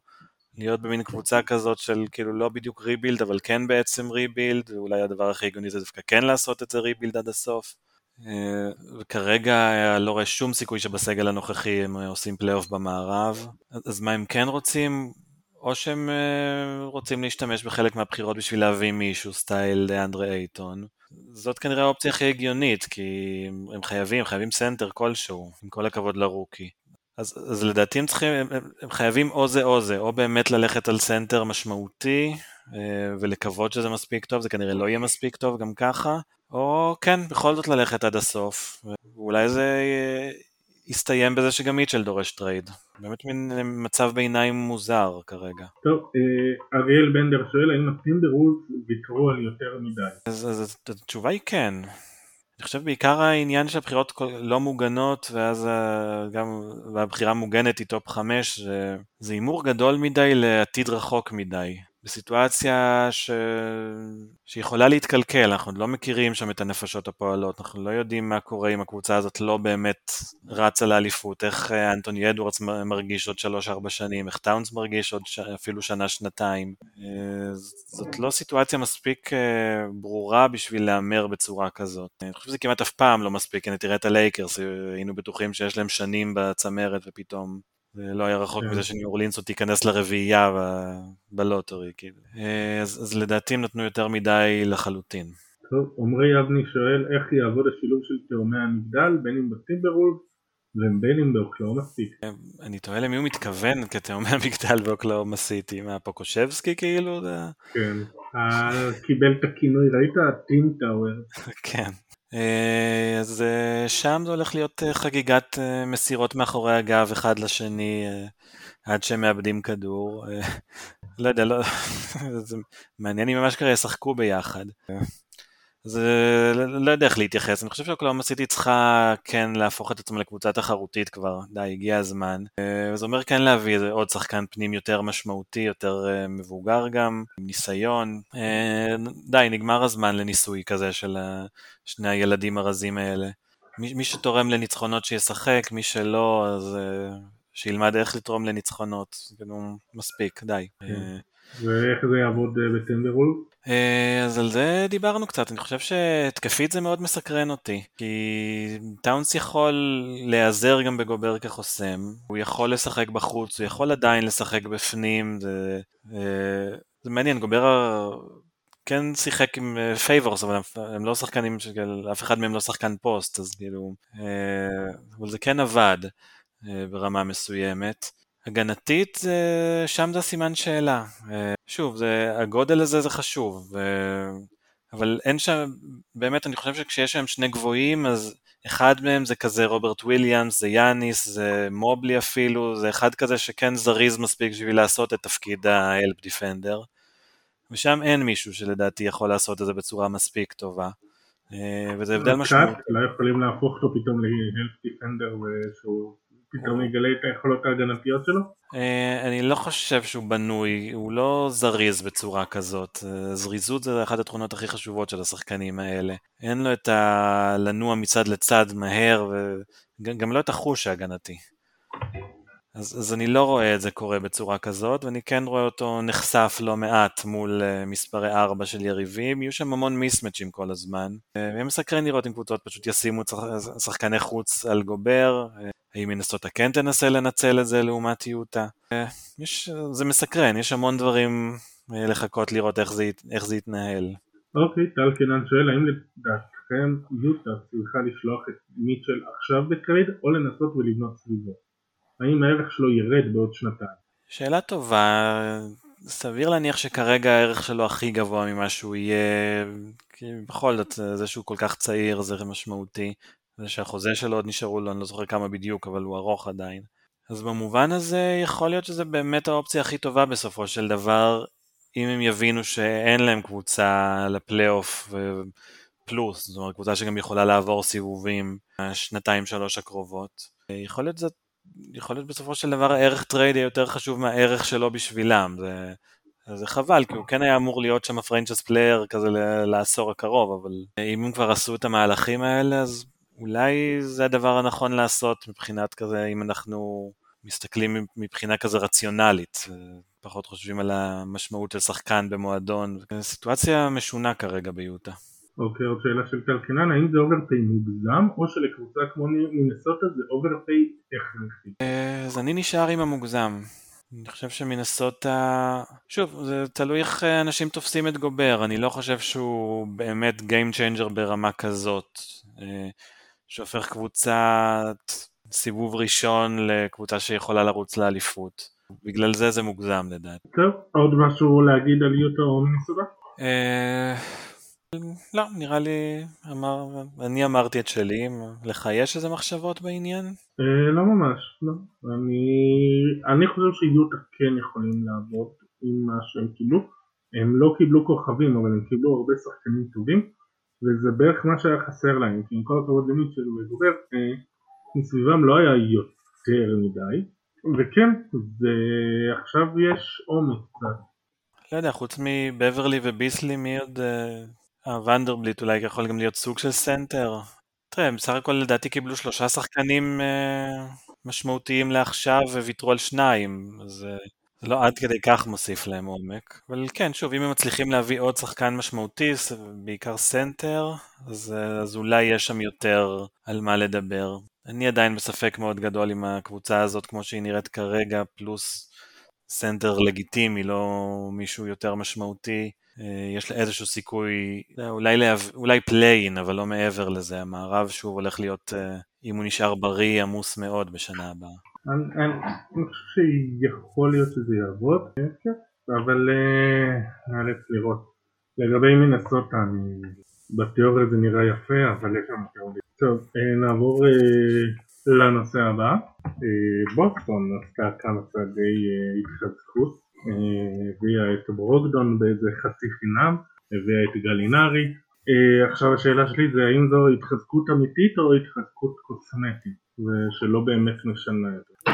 להיות במין קבוצה כזאת של כאילו לא בדיוק rebuild אבל כן בעצם rebuild ואולי הדבר הכי הגיוני זה דווקא כן לעשות את זה rebuild עד הסוף. אה, וכרגע לא רואה שום סיכוי שבסגל הנוכחי הם עושים פלייאוף במערב אז מה הם כן רוצים? או שהם אה, רוצים להשתמש בחלק מהבחירות בשביל להביא מישהו style דיאנדרה אייטון. זאת כנראה האופציה הכי הגיונית כי הם חייבים, חייבים סנטר כלשהו עם כל הכבוד לרוקי. אז, אז לדעתי הם צריכים, הם, הם חייבים או זה או זה, או באמת ללכת על סנטר משמעותי אה, ולקוות שזה מספיק טוב, זה כנראה לא יהיה מספיק טוב גם ככה, או כן, בכל זאת ללכת עד הסוף, ואולי זה יסתיים בזה שגם מיטשל דורש טרייד. באמת מין מצב ביניים מוזר כרגע. טוב, אה, אריאל בנדר שואל האם הטימברוולבס ויתרו על יותר מדי. אז, אז התשובה היא כן. אני חושב בעיקר העניין של הבחירות לא מוגנות ואז גם והבחירה מוגנת היא top 5 זה הימור גדול מדי לעתיד רחוק מדי. בסיטואציה ש... שיכולה להתקלקל, אנחנו לא מכירים שם את הנפשות הפועלות, אנחנו לא יודעים מה קורה אם הקבוצה הזאת לא באמת רצה לאליפות, איך אה, אנטוני אדוארדס מרגיש עוד 3-4 שנים, איך טאונס מרגיש עוד ש... אפילו שנה-שנתיים. אה, זאת לא סיטואציה מספיק אה, ברורה בשביל להמר בצורה כזאת. אני חושב שזה כמעט אף פעם לא מספיק, הנה תראה את הלייקרס, היינו בטוחים שיש להם שנים בצמרת ופתאום זה לא היה רחוק מזה כן. שניו אורלינס עוד תיכנס לרביעייה ב lottery, כאילו. אה, אז, אז לדעתי הם נתנו יותר מדי לחלוטין. טוב, עמרי אבני שואל איך יעבוד השילוב של תאומי המגדל, בין אם בטימברוולבס ובין אם באוקלהומה סיטי. אה, אני תוהה למי הוא מתכוון כתאומי המגדל באוקלהומה סיטי, מה פוקושבסקי כאילו? כן, קיבל את הכינוי, ראית? טים טאוור. כן. אה, אז אה, שם זה הולך להיות אה, חגיגת מסירות מאחורי הגב אחד לשני עד שהם מאבדים כדור. לא יודע, לא, זה מעניין אם ממש ככה ישחקו ביחד. אז לא יודע איך להתייחס, אני חושב שאוקלאומה סיטי צריכה כן להפוך את עצמה לקבוצה תחרותית כבר, די, הגיע הזמן. זה אומר כן להביא עוד שחקן פנים יותר משמעותי, יותר מבוגר גם, עם ניסיון. די, נגמר הזמן לניסוי כזה של שני הילדים הרזים האלה. מי, מי שתורם לניצחונות שישחק, מי שלא, אז שילמד איך לתרום לניצחונות, כאילו, מספיק, די. ואיך זה יעבוד בטנדרולף? אה, אז על זה דיברנו קצת, אני חושב שהתקפית זה מאוד מסקרן אותי, כי טאונס יכול להיעזר גם בגובר כחוסם, הוא יכול לשחק בחוץ, הוא יכול עדיין לשחק בפנים, זה, אה, זה מעניין, גובר כן שיחק עם פייבורס, אבל הם לא שחקנים, אף אחד מהם לא שחקן פוסט, אז כאילו, אה, אבל זה כן עבד ברמה מסוימת. הגנתית, שם זה סימן שאלה. שוב, זה, הגודל הזה זה חשוב. אבל אין שם, באמת אני חושב שכשיש שם שני גבוהים, אז אחד מהם זה כזה רוברט וויליאמס, זה יאניס, זה מובלי אפילו, זה אחד כזה שכן זריז מספיק בשביל לעשות את תפקיד האלפ דיפנדר. ושם אין מישהו שלדעתי יכול לעשות את זה בצורה מספיק טובה. אה, וזה הבדל משמעותי. לא יכולים להפוך אותו פתאום להלפ דיפנדר שהוא פתאום יגלה את היכולות ההגנתיות שלו? אה, אני לא חושב שהוא בנוי, הוא לא זריז בצורה כזאת. אה, זריזות זה אחת התכונות הכי חשובות של השחקנים האלה. אין לו את ה... לנוע מצד לצד מהר, וגם לא את החוש ההגנתי. אז, אז אני לא רואה את זה קורה בצורה כזאת, ואני כן רואה אותו נחשף לא מעט מול uh, מספרי 4 של יריבים, יהיו שם המון מיסמצ'ים כל הזמן. Uh, ויהיה מסקרן לראות אם קבוצות פשוט ישימו שחקני חוץ על גובר, האם מנסות כן תנסה לנצל את זה לעומת יוטה. יש, זה מסקרן, יש המון דברים לחכות לראות איך זה, איך זה יתנהל. אוקיי, טל קינן שואל, האם לדעתכם יוטה צריכה לשלוח את מיטשל עכשיו בטרייד, או לנסות ולבנות סביבו? האם הערך שלו ירד בעוד שנתיים? שאלה טובה, סביר להניח שכרגע הערך שלו הכי גבוה ממה שהוא יהיה, כי בכל זאת זה שהוא כל כך צעיר זה משמעותי, זה שהחוזה שלו עוד נשארו לו, אני לא זוכר כמה בדיוק, אבל הוא ארוך עדיין. אז במובן הזה יכול להיות שזה באמת האופציה הכי טובה בסופו של דבר, אם הם יבינו שאין להם קבוצה לפלייאוף פלוס, זאת אומרת קבוצה שגם יכולה לעבור סיבובים שנתיים שלוש הקרובות. יכול להיות זאת יכול להיות בסופו של דבר הערך trade יהיה יותר חשוב מהערך שלו בשבילם. זה, זה חבל, כי הוא כן היה אמור להיות שם ה franchise player כזה לעשור הקרוב, אבל אם הם כבר עשו את המהלכים האלה, אז אולי זה הדבר הנכון לעשות מבחינת כזה, אם אנחנו מסתכלים מבחינה כזה רציונלית, פחות חושבים על המשמעות של שחקן במועדון. סיטואציה משונה כרגע ביוטה. אוקיי, עוד שאלה של קלקינן, האם זה overpay מוגזם, או שלקבוצה כמו מינסוטה זה overpay הכרחי? אה, אז אני נשאר עם המוגזם. אני חושב שמינסוטה... שוב, זה תלוי איך אנשים תופסים את גובר, אני לא חושב שהוא באמת Game Changer ברמה כזאת, אה, שהופך קבוצת סיבוב ראשון לקבוצה שיכולה לרוץ לאליפות. בגלל זה זה מוגזם לדעתי. טוב, עוד משהו להגיד על יוטה או מינסוטה? אה, לא, נראה לי, אמר, אני אמרתי את שלי, לך יש איזה מחשבות בעניין? אה, לא ממש, לא. אני, אני חושב שיוטה כן יכולים לעבוד עם מה שהם קיבלו. הם לא קיבלו כוכבים, אבל הם קיבלו הרבה שחקנים טובים, וזה בערך מה שהיה חסר להם, כי עם כל הכבוד למיטשל וגובר, אה, מסביבם לא היה יותר מדי, וכן, זה, עכשיו יש עומק קצת. לא יודע, חוץ מבברלי וביסלי, מי עוד... אה, אה, ונדרבילט אולי יכול גם להיות סוג של סנטר. תראה, הם בסך הכל לדעתי קיבלו שלושה שחקנים אה, משמעותיים לעכשיו וויתרו על שניים, אז אה, זה לא עד כדי כך מוסיף להם עומק. אבל כן, שוב, אם הם מצליחים להביא עוד שחקן משמעותי, בעיקר סנטר, אז, אה, אז אולי יש שם יותר על מה לדבר. אני עדיין בספק מאוד גדול עם הקבוצה הזאת כמו שהיא נראית כרגע, פלוס סנטר לגיטימי, לא מישהו יותר משמעותי. אה, יש לה איזשהו סיכוי, אה, אולי, להב... אולי play-in, אבל לא מעבר לזה. המערב שוב הולך להיות, אה, אם הוא נשאר בריא, עמוס מאוד בשנה הבאה. אני, אני, אני חושב שיכול להיות שזה יעבוד, כן, אבל נאלץ לראות. לגבי מנסות, אני... בתיאוריה זה נראה יפה, אבל יש שם תיאוריה. טוב, נעבור לנושא הבא. בוסטון עשתה כמה צעדי התחזקות הביאה את ברוקדון באיזה חצי חינם, הביאה את גלינרי. אה, עכשיו השאלה שלי זה האם זו התחזקות אמיתית או התחזקות קוסמטית, ושלא באמת משנה את זה.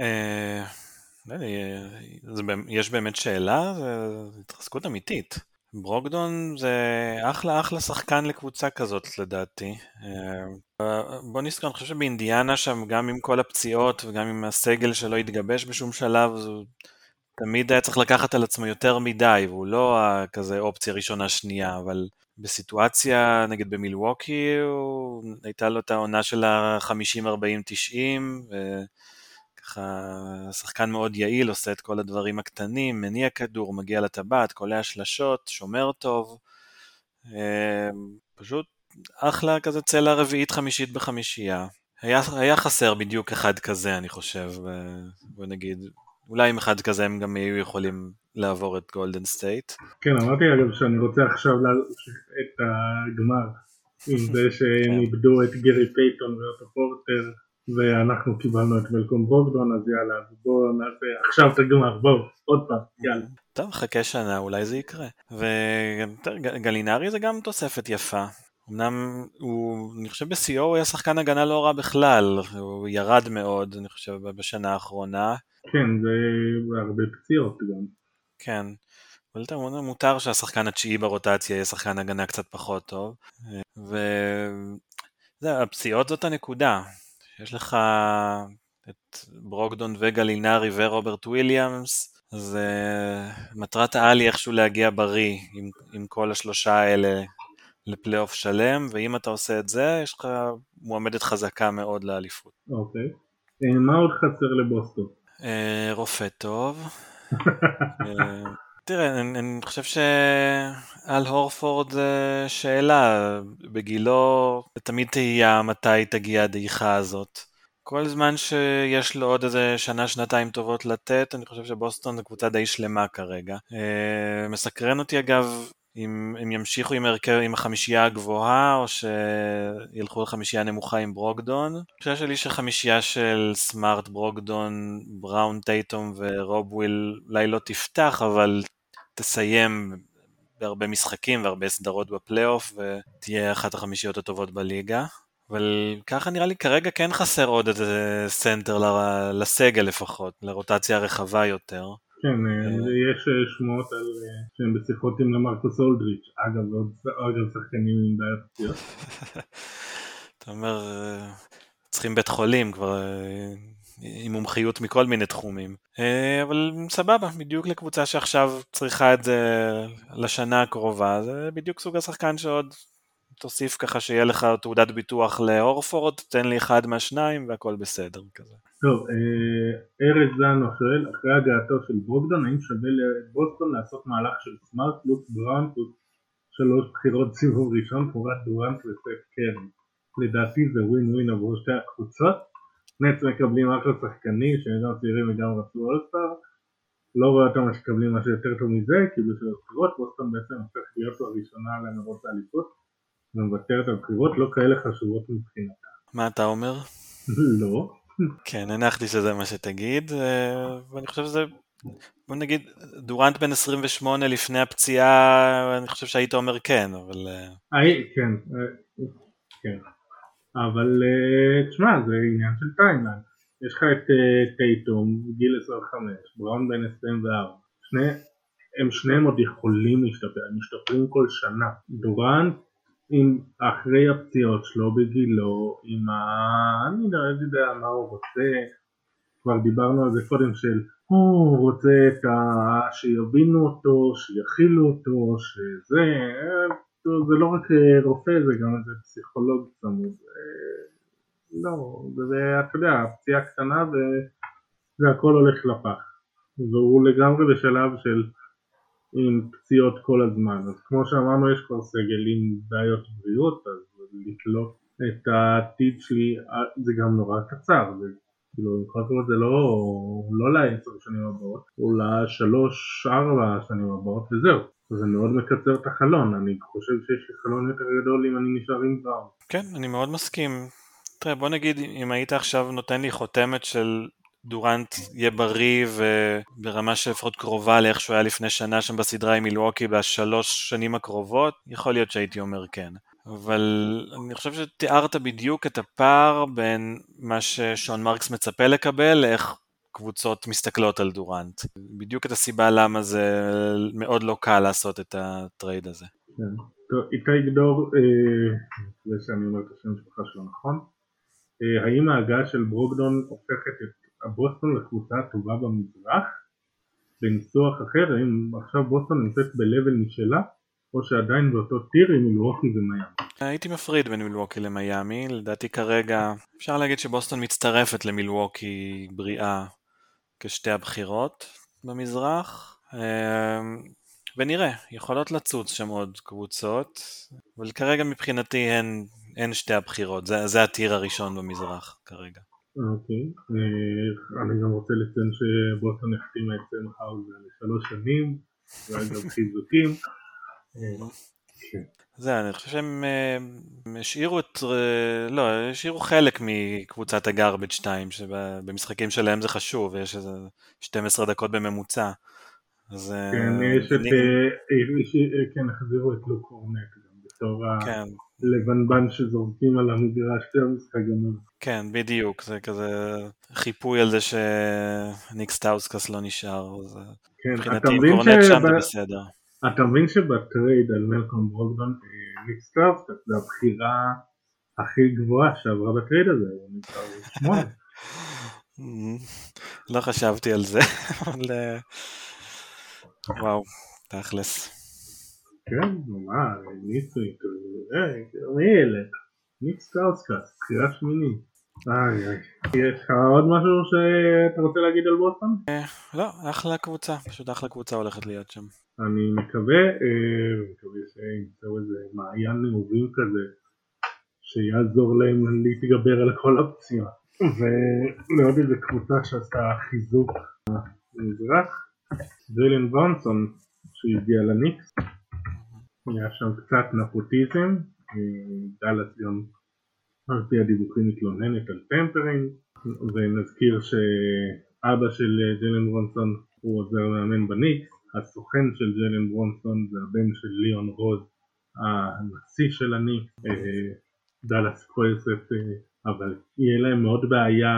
אה, לא יש באמת שאלה? זו התחזקות אמיתית. ברוקדון זה אחלה אחלה שחקן לקבוצה כזאת לדעתי. אה, בוא נזכר, אני חושב שבאינדיאנה שם גם עם כל הפציעות וגם עם הסגל שלא התגבש בשום שלב, זו תמיד היה צריך לקחת על עצמו יותר מדי, והוא לא כזה אופציה ראשונה שנייה, אבל בסיטואציה, נגיד במילווקי, הייתה לו את העונה של ה-50-40-90, וככה שחקן מאוד יעיל, עושה את כל הדברים הקטנים, מניע כדור, מגיע לטבעת, קולע שלשות, שומר טוב, אה, פשוט אחלה כזה צלע רביעית חמישית בחמישייה. היה, היה חסר בדיוק אחד כזה, אני חושב, בוא נגיד, אולי עם אחד כזה הם גם יהיו יכולים לעבור את גולדן סטייט. כן, אמרתי אגב שאני רוצה עכשיו להמשיך את הגמר עם זה שהם כן. איבדו את גרי פייתון ואוטו פורטר ואנחנו קיבלנו את מלקום ברוקדון אז יאללה בואו נעשה עכשיו את הגמר בואו עוד פעם יאללה. טוב, חכה שנה, אולי זה יקרה. וגלינארי זה גם תוספת יפה. אמנם הוא, אני חושב בשיאו הוא היה שחקן הגנה לא רע בכלל, הוא ירד מאוד, אני חושב, בשנה האחרונה. כן זה הרבה פציעות גם. כן. אבל אתה אומר, מותר שהשחקן התשיעי ברוטציה יהיה שחקן הגנה קצת פחות טוב. והפציעות זאת הנקודה. יש לך את ברוקדון וגלינרי ורוברט וויליאמס, אז מטרת העל היא איכשהו להגיע בריא עם, עם כל השלושה האלה לפלייאוף שלם, ואם אתה עושה את זה, יש לך מועמדת חזקה מאוד לאליפות. אוקיי. אה, מה עוד חסר לבוסטון? Uh, רופא טוב. uh, תראה, אני, אני חושב שאל הורפורד זה שאלה, בגילו תמיד תהייה מתי תגיע הדעיכה הזאת. כל זמן שיש לו עוד איזה שנה, שנתיים טובות לתת, אני חושב שבוסטון זו קבוצה די שלמה כרגע. מסקרן אותי אגב אם הם ימשיכו עם הרכב עם החמישייה הגבוהה או שילכו לחמישייה נמוכה עם ברוקדון. התחושה שלי שחמישייה של סמארט, ברוקדון, בראון, טייטום ורוב וויל אולי לא תפתח אבל תסיים בהרבה משחקים והרבה סדרות בפלייאוף ותהיה אחת החמישיות הטובות בליגה. אבל ככה נראה לי כרגע כן חסר עוד איזה סנטר לסגל לפחות, לרוטציה רחבה יותר. כן, יש שמועות על שהם בשיחות עם למרקוס אולדרידג', אגב, עוד שחקנים עם בעיות פציעות. אתה אומר, צריכים בית חולים כבר עם מומחיות מכל מיני תחומים. אבל סבבה, בדיוק לקבוצה שעכשיו צריכה את זה לשנה הקרובה, זה בדיוק סוג השחקן שעוד תוסיף ככה שיהיה לך תעודת ביטוח לאורפורד, תן לי אחד מהשניים והכל בסדר כזה. טוב, ארז זנו שואל, אחרי הגעתו של ברוקדון, האם שווה לבוסטון לעשות מהלך של סמארט בראון פלוס שלוש בחירות סיבוב ראשון תמורת דורנט וסף קרן? לדעתי זה ווין ווין עבור שתי הקבוצות. נץ מקבלים אחלה שחקנים שהם גם צעירים וגם רצו אולסטאר. לא רואה אותם שמקבלים משהו יותר טוב מזה, כי בשביל הבחירות בוסטון בעצם הופך להיות הראשונה למרוץ האליפות. ומוותרת על בחירות לא כאלה חשובות מבחינתה. מה אתה אומר? לא. כן, הנחתי שזה מה שתגיד, ואני חושב שזה, בוא נגיד, דורנט בן 28 לפני הפציעה, אני חושב שהיית אומר כן, אבל... כן, כן. אבל תשמע, זה עניין של timeline. יש לך את טייטום, גיל 25, בראון בן 24. שני, הם שניהם עוד יכולים להשתפר, הם משתפרים כל שנה. דורנט עם אחרי הפציעות שלו בגילו, עם ה... אני לא יודע מה הוא רוצה, כבר דיברנו על זה קודם של הוא רוצה את ה... שיבינו אותו, שיכילו אותו, שזה, זה לא רק רופא זה גם איזה פסיכולוג צמוד, לא, זה אתה יודע, פציעה קטנה וזה הכל הולך לפח, והוא לגמרי בשלב של עם פציעות כל הזמן, אז כמו שאמרנו יש כבר סגל עם בעיות בריאות, אז לתלות את העתיד שלי, זה גם נורא קצר, זה כאילו עם כל הכבוד זה לא, לא לעשר שנים הבאות, הוא לשלוש ארבע שנים הבאות וזהו, זה מאוד מקצר את החלון, אני חושב שיש לי חלון יותר גדול אם אני נשאר עם דבר. כן, אני מאוד מסכים. תראה, בוא נגיד אם היית עכשיו נותן לי חותמת של דורנט יהיה בריא וברמה שלפחות קרובה לאיך שהוא היה לפני שנה שם בסדרה עם מילווקי בשלוש שנים הקרובות, יכול להיות שהייתי אומר כן. אבל אני חושב שתיארת בדיוק את הפער בין מה ששון מרקס מצפה לקבל לאיך קבוצות מסתכלות על דורנט. בדיוק את הסיבה למה זה מאוד לא קל לעשות את ה trade הזה. כן. איתי גדור, זה שאני אומר את השם שלך שלו נכון, האם ההגעה של ברוקדון הופכת את בוסטון לקבוצה הטובה במזרח בניסוח אחר, האם עכשיו בוסטון נמצאת ב-level משלה או שעדיין באותו tier עם מילווקי ומיאמי? הייתי מפריד בין מילווקי למיאמי, לדעתי כרגע אפשר להגיד שבוסטון מצטרפת למילווקי בריאה כשתי הבחירות במזרח ונראה, יכולות לצוץ שם עוד קבוצות אבל כרגע מבחינתי הן, הן שתי הבחירות, זה, זה הטיר הראשון במזרח כרגע. אוקיי, אה, אני גם רוצה לציין שבוסטון החתימה את סם האוזר לשלוש שנים, גם חיזוקים. זה, אני חושב שהם אה, השאירו את, אה, לא, השאירו חלק מקבוצת הגארבג' 2, שבמשחקים שלהם זה חשוב, יש איזה 12 דקות בממוצע. אז... כן, יש את, כן, החזירו את לוק קורנט גם בתור כן, הלבנבן שזורקים על המגרש כשהמשחק גמר. כן, בדיוק, זה כזה חיפוי על זה שניק סטאוסקס לא נשאר, אז כן, אתה מבחינתי אם קורנט שם זה בסדר. אתה מבין שב trade על מלקום ברוגדון, אה, ניק סטארסקס זה הבחירה הכי גבוהה שעברה ב trade הזה, הוא שמונה. לא חשבתי על זה, אבל אה, וואו, תכלס. כן, נו מה, ניסוי, אה, מי אלה? ניק סטארסקס, בחירה שמינית. איי איי. יש לך עוד משהו שאתה רוצה להגיד על בוסטון? לא, אחלה קבוצה, פשוט אחלה קבוצה הולכת להיות שם. אני מקווה, אה, מקווה שימצאו איזה מעיין נעורים כזה שיעזור להם להתגבר על כל הפציעה ולעוד איזה קבוצה שעשתה חיזוק במזרח ג'יילן ברנסון שהגיע לניקס היה שם קצת נפוטיזם אה, דאלאס גם על פי הדיווחים מתלוננת על tampering ונזכיר שאבא של אה, ג'יילן ברנסון הוא עוזר מאמן בניקס הסוכן של ג'יילן ברנסון זה הבן של ליאון רוז הנשיא של הניקס אה, דאלאס כועסת אה, אבל יהיה להם מאוד בעיה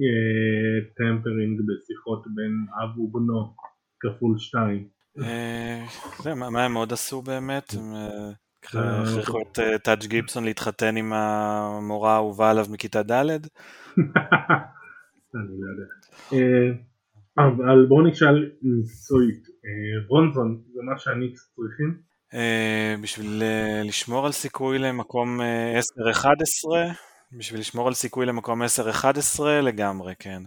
אה, tampering בשיחות בין אב ובנו כפול שתיים. אה, מה מה הם עוד עשו באמת? הם אה, אה, הכריחו את אה, טאג' גיבסון להתחתן עם המורה האהובה עליו מכיתה ד'? אני לא יודע אה, אבל בואו נשאל מקצועית אה, ברנסון זה מה שהניקס צריכים אה, בשביל אה, לשמור על סיכוי למקום אה, 10-11, בשביל לשמור על סיכוי למקום 10-11 לגמרי, כן.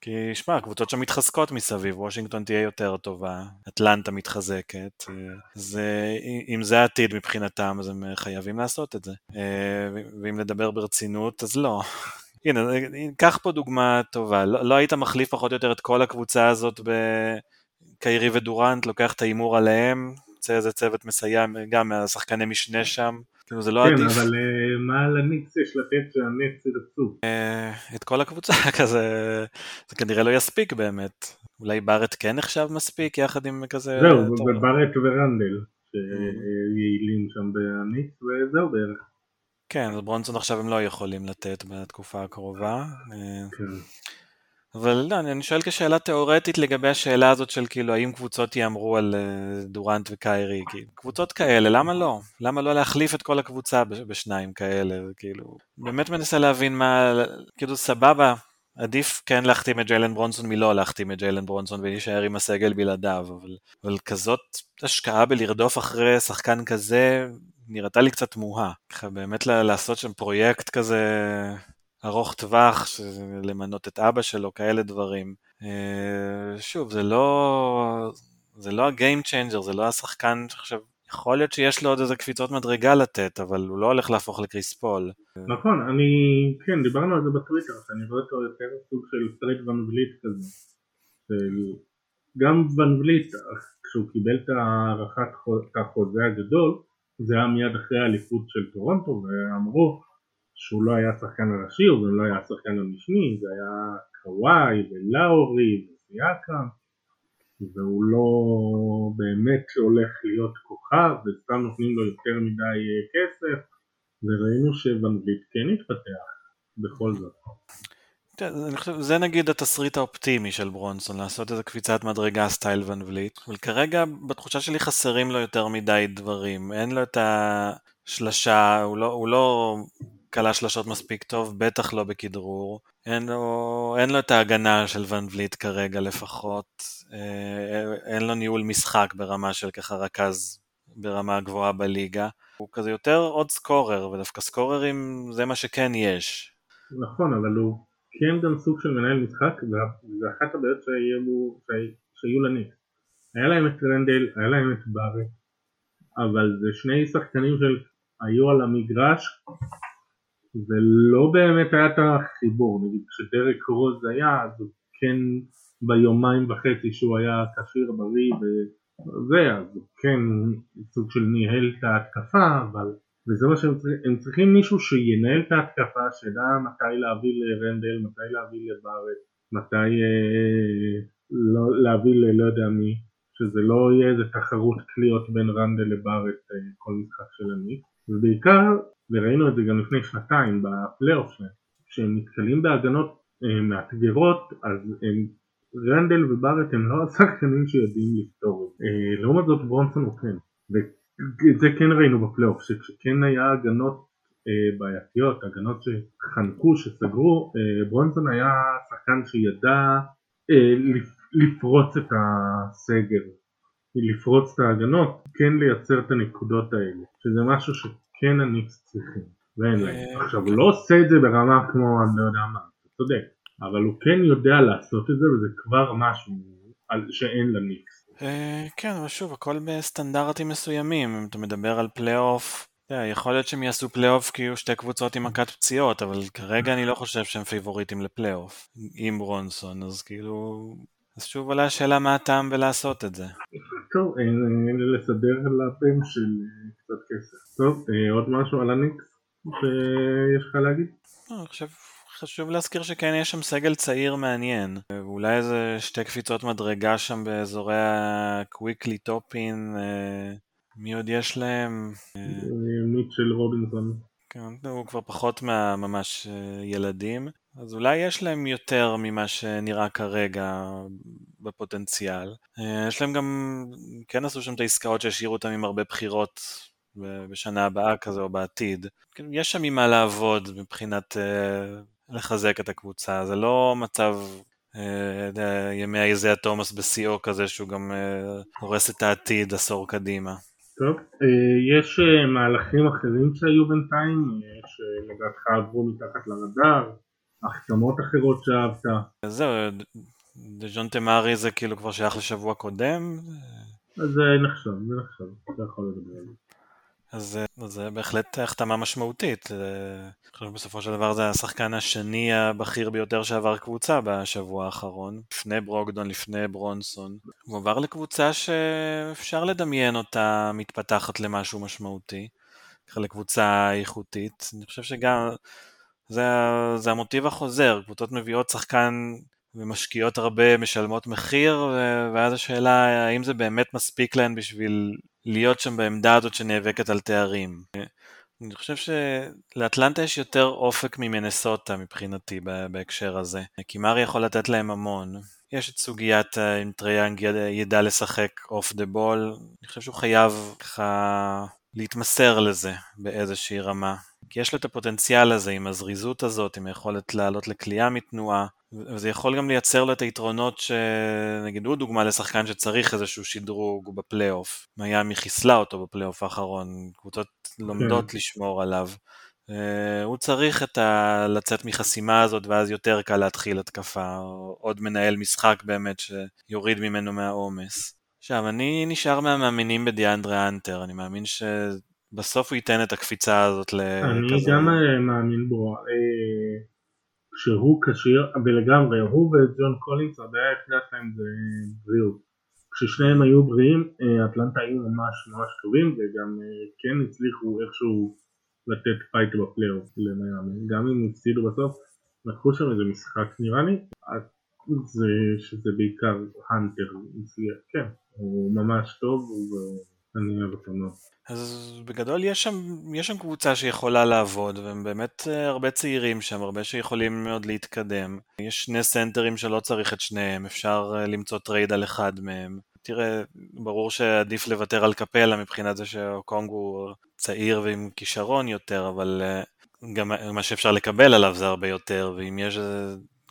כי שמע, הקבוצות שם מתחזקות מסביב, וושינגטון תהיה יותר טובה, אטלנטה מתחזקת, אה, אז אה, אם זה העתיד מבחינתם, אז הם אה, חייבים לעשות את זה. אה, ואם לדבר ברצינות, אז לא. הנה, קח פה דוגמה טובה, לא, לא היית מחליף פחות או יותר את כל הקבוצה הזאת בקיירי ודורנט, לוקח את ההימור עליהם, יוצא איזה צוות מסייע גם מהשחקני משנה שם, כאילו זה לא כן עדיף. אבל אה, מה לניקס יש לתת שהניקס ירצו אה, את כל הקבוצה כזה, זה כנראה לא יספיק באמת. אולי בארט כן נחשב מספיק יחד עם כזה... זהו וברט ורנדל שיעילים שם בניקס וזהו בערך כן, אז ברונסון עכשיו הם לא יכולים לתת בתקופה הקרובה. אה, כן. אבל לא, אני אני שואל כשאלה תיאורטית לגבי השאלה הזאת של כאילו האם קבוצות יאמרו על אה, דורנט וקיירי, כי קבוצות כאלה, למה לא? למה לא להחליף את כל הקבוצה בש- בשניים כאלה? כאילו, באמת מנסה להבין מה, כאילו סבבה, עדיף כן להחתים את ג'יילן ברונסון מלא להחתים את ג'יילן ברונסון ולהישאר עם הסגל בלעדיו, אבל, אבל כזאת השקעה בלרדוף אחרי שחקן כזה, נראתה לי קצת תמוהה. ככה באמת לעשות שם פרויקט כזה ארוך טווח, למנות את אבא שלו, כאלה דברים. אה, שוב, זה לא, זה לא ה game changer, זה לא השחקן שעכשיו, יכול להיות שיש לו עוד איזה קפיצות מדרגה לתת, אבל הוא לא הולך להפוך לקריס פול. נכון אני כן דיברנו על זה בטוויטר שאני רואה אותו יותר סוג של פרד ון וליט כזה של- גם ון וליט כשהוא קיבל את הארכת החוזה הגדול זה היה מיד אחרי האליפות של טורונטו ואמרו שהוא לא היה השחקן הראשי הוא גם לא היה השחקן המשני זה היה קוואי ולאורי וסיאקם והוא לא באמת הולך להיות כוכב וסתם נותנים לו יותר מדי אה, כסף וראינו ון וליט כן התפתח בכל זאת. כן, זה נגיד התסריט האופטימי של ברנסון, לעשות איזה קפיצת מדרגה style ון וליט, אבל כרגע בתחושה שלי חסרים לו יותר מדי דברים, אין לו את השלשה, הוא לא, הוא לא קלע שלשות מספיק טוב, בטח לא בכדרור, אין לו, אין לו את ההגנה של ון וליט כרגע לפחות, אה, אין לו ניהול משחק ברמה של ככה רכז ברמה הגבוהה בליגה, הוא כזה יותר עוד סקורר, ודווקא סקוררים זה מה שכן יש. נכון אבל הוא כן גם סוג של מנהל משחק וזה אחת הבעיות שהיו, שהיו לניקס. היה להם את רנדל, היה להם את בארט אבל זה שני שחקנים שהיו על המגרש ולא באמת היה את החיבור, נגיד כשדרק רוז היה אז הוא כן ביומיים וחצי שהוא היה כשיר בריא וזה, אז הוא כן סוג של ניהל את ההתקפה, אבל וזה מה שהם צריכים, הם צריכים מישהו שינהל את ההתקפה, שידע מתי להביא לרנדל, מתי להביא לבארט, מתי אה, לא, להביא ללא יודע מי, שזה לא יהיה איזה תחרות קליעות בין רנדל לבארט אה, כל משחק של הניק, ובעיקר, וראינו את זה גם לפני שנתיים בפלייאוף שלהם, כשהם נתקלים בהגנות אה, מאתגרות, אז הם, רנדל ובארט הם לא השחקנים שיודעים לפתור, אה, לעומת זאת ברונסון הוא כן. את זה כן ראינו בפלייאוף, שכשכן היה הגנות אה, בעייתיות, הגנות שחנקו, שסגרו, אה, ברונסון היה שחקן שידע אה, לפרוץ את הסגר, לפרוץ את ההגנות, כן לייצר את הנקודות האלה, שזה משהו שכן הניקס צריכים, ואין להם. אה, עכשיו כן. הוא לא עושה את זה ברמה כמו אני לא יודע מה, אתה צודק, אבל הוא כן יודע לעשות את זה וזה כבר משהו על- שאין לניקס. אה, כן, אבל שוב, הכל בסטנדרטים מסוימים. אם אתה מדבר על פלייאוף, יודע, יכול להיות שהם יעשו פלייאוף כי יהיו שתי קבוצות עם מכת פציעות, אבל כרגע אני לא חושב שהם פייבוריטים לפלייאוף עם ברונסון, אז כאילו... אז שוב עולה השאלה מה הטעם בלעשות את זה. טוב, אה, אה, לסדר לבן של אה, קצת כסף. טוב, אה, עוד משהו על הניקס שיש לך להגיד? לא, אני חושב, חשוב להזכיר שכן יש שם סגל צעיר מעניין. ואולי איזה שתי קפיצות מדרגה שם באזורי הקוויקלי טופין. אה, מי עוד יש להם? אה, אה, מיטשל רובינסון. כן, הוא כבר פחות מהממש אה, ילדים, אז אולי יש להם יותר ממה שנראה כרגע בפוטנציאל. אה, יש להם גם, כן עשו שם את העסקאות שהשאירו אותם עם הרבה בחירות בשנה הבאה כזה או בעתיד. כן, יש שם עם מה לעבוד מבחינת אה, לחזק את הקבוצה, זה לא מצב... אה, ימי האיזיה תומאס בשיאו כזה שהוא גם אה, הורס את העתיד עשור קדימה. טוב, יש מהלכים אחרים שהיו בינתיים, שלדעתך עברו מתחת לרדאר, החתמות אחרות שאהבת, זהו, ד- דז'ון תמרי זה כאילו כבר שייך לשבוע קודם, זה נחשב, זה נחשב, אתה יכול לדבר על זה. אז אה, אז זה בהחלט החתמה משמעותית. אה, אני חושב שבסופו של דבר זה השחקן השני הבכיר ביותר שעבר קבוצה בשבוע האחרון, לפני ברוקדון, לפני ברונסון. הוא עבר לקבוצה שאפשר לדמיין אותה מתפתחת למשהו משמעותי, ככה לקבוצה איכותית. אני חושב שגם זה, זה המוטיב החוזר, קבוצות מביאות שחקן ומשקיעות הרבה, משלמות מחיר, ואז השאלה האם זה באמת מספיק להן בשביל להיות שם בעמדה הזאת שנאבקת על תארים. אני חושב שלאטלנטה יש יותר אופק ממנסוטה מבחינתי בהקשר הזה, כי מאריי יכול לתת להם המון. יש את סוגיית אה, אם טריי יאנג ידע, ידע לשחק off the ball, אני חושב שהוא חייב ככה להתמסר לזה באיזושהי רמה. כי יש לו את הפוטנציאל הזה עם הזריזות הזאת, עם היכולת לעלות לקליעה מתנועה, וזה יכול גם לייצר לו את היתרונות שנגיד הוא דוגמה לשחקן שצריך איזשהו שדרוג בפלייאוף. מיאמי חיסלה אותו בפלייאוף האחרון, קבוצות לומדות לשמור עליו. אה, הוא צריך את ה... לצאת מחסימה הזאת ואז יותר קל להתחיל התקפה, עוד מנהל משחק באמת שיוריד ממנו מהעומס. עכשיו, אני נשאר מהמאמינים בדיאנדרה אנטר, אני מאמין שבסוף הוא ייתן את הקפיצה הזאת אני לכזה... גם אה, מאמין בו, אה, כשהוא כשיר, ולגמרי, הוא וג'ון קולינס, הבעיה היחידה שלהם זה בריאות. כששניהם היו בריאים, אה, אטלנטה היו ממש ממש טובים, וגם כן הצליחו איכשהו לתת fight בפלייאוף למיאמי, גם אם הפסידו בסוף, לקחו שם איזה משחק נראה לי, זה, שזה בעיקר האנטר כן, הוא ממש טוב, ואני אוהב מאוד. אז בגדול יש שם, יש שם קבוצה שיכולה לעבוד, והם באמת אה, הרבה צעירים שם, הרבה שיכולים מאוד להתקדם. יש שני סנטרים שלא צריך את שניהם, אפשר אה, למצוא trade על אחד מהם. תראה, ברור שעדיף לוותר על קפלה מבחינת זה שאוקונגוו הוא צעיר ועם כישרון יותר, אבל אה, גם מה שאפשר לקבל עליו זה הרבה יותר, ואם יש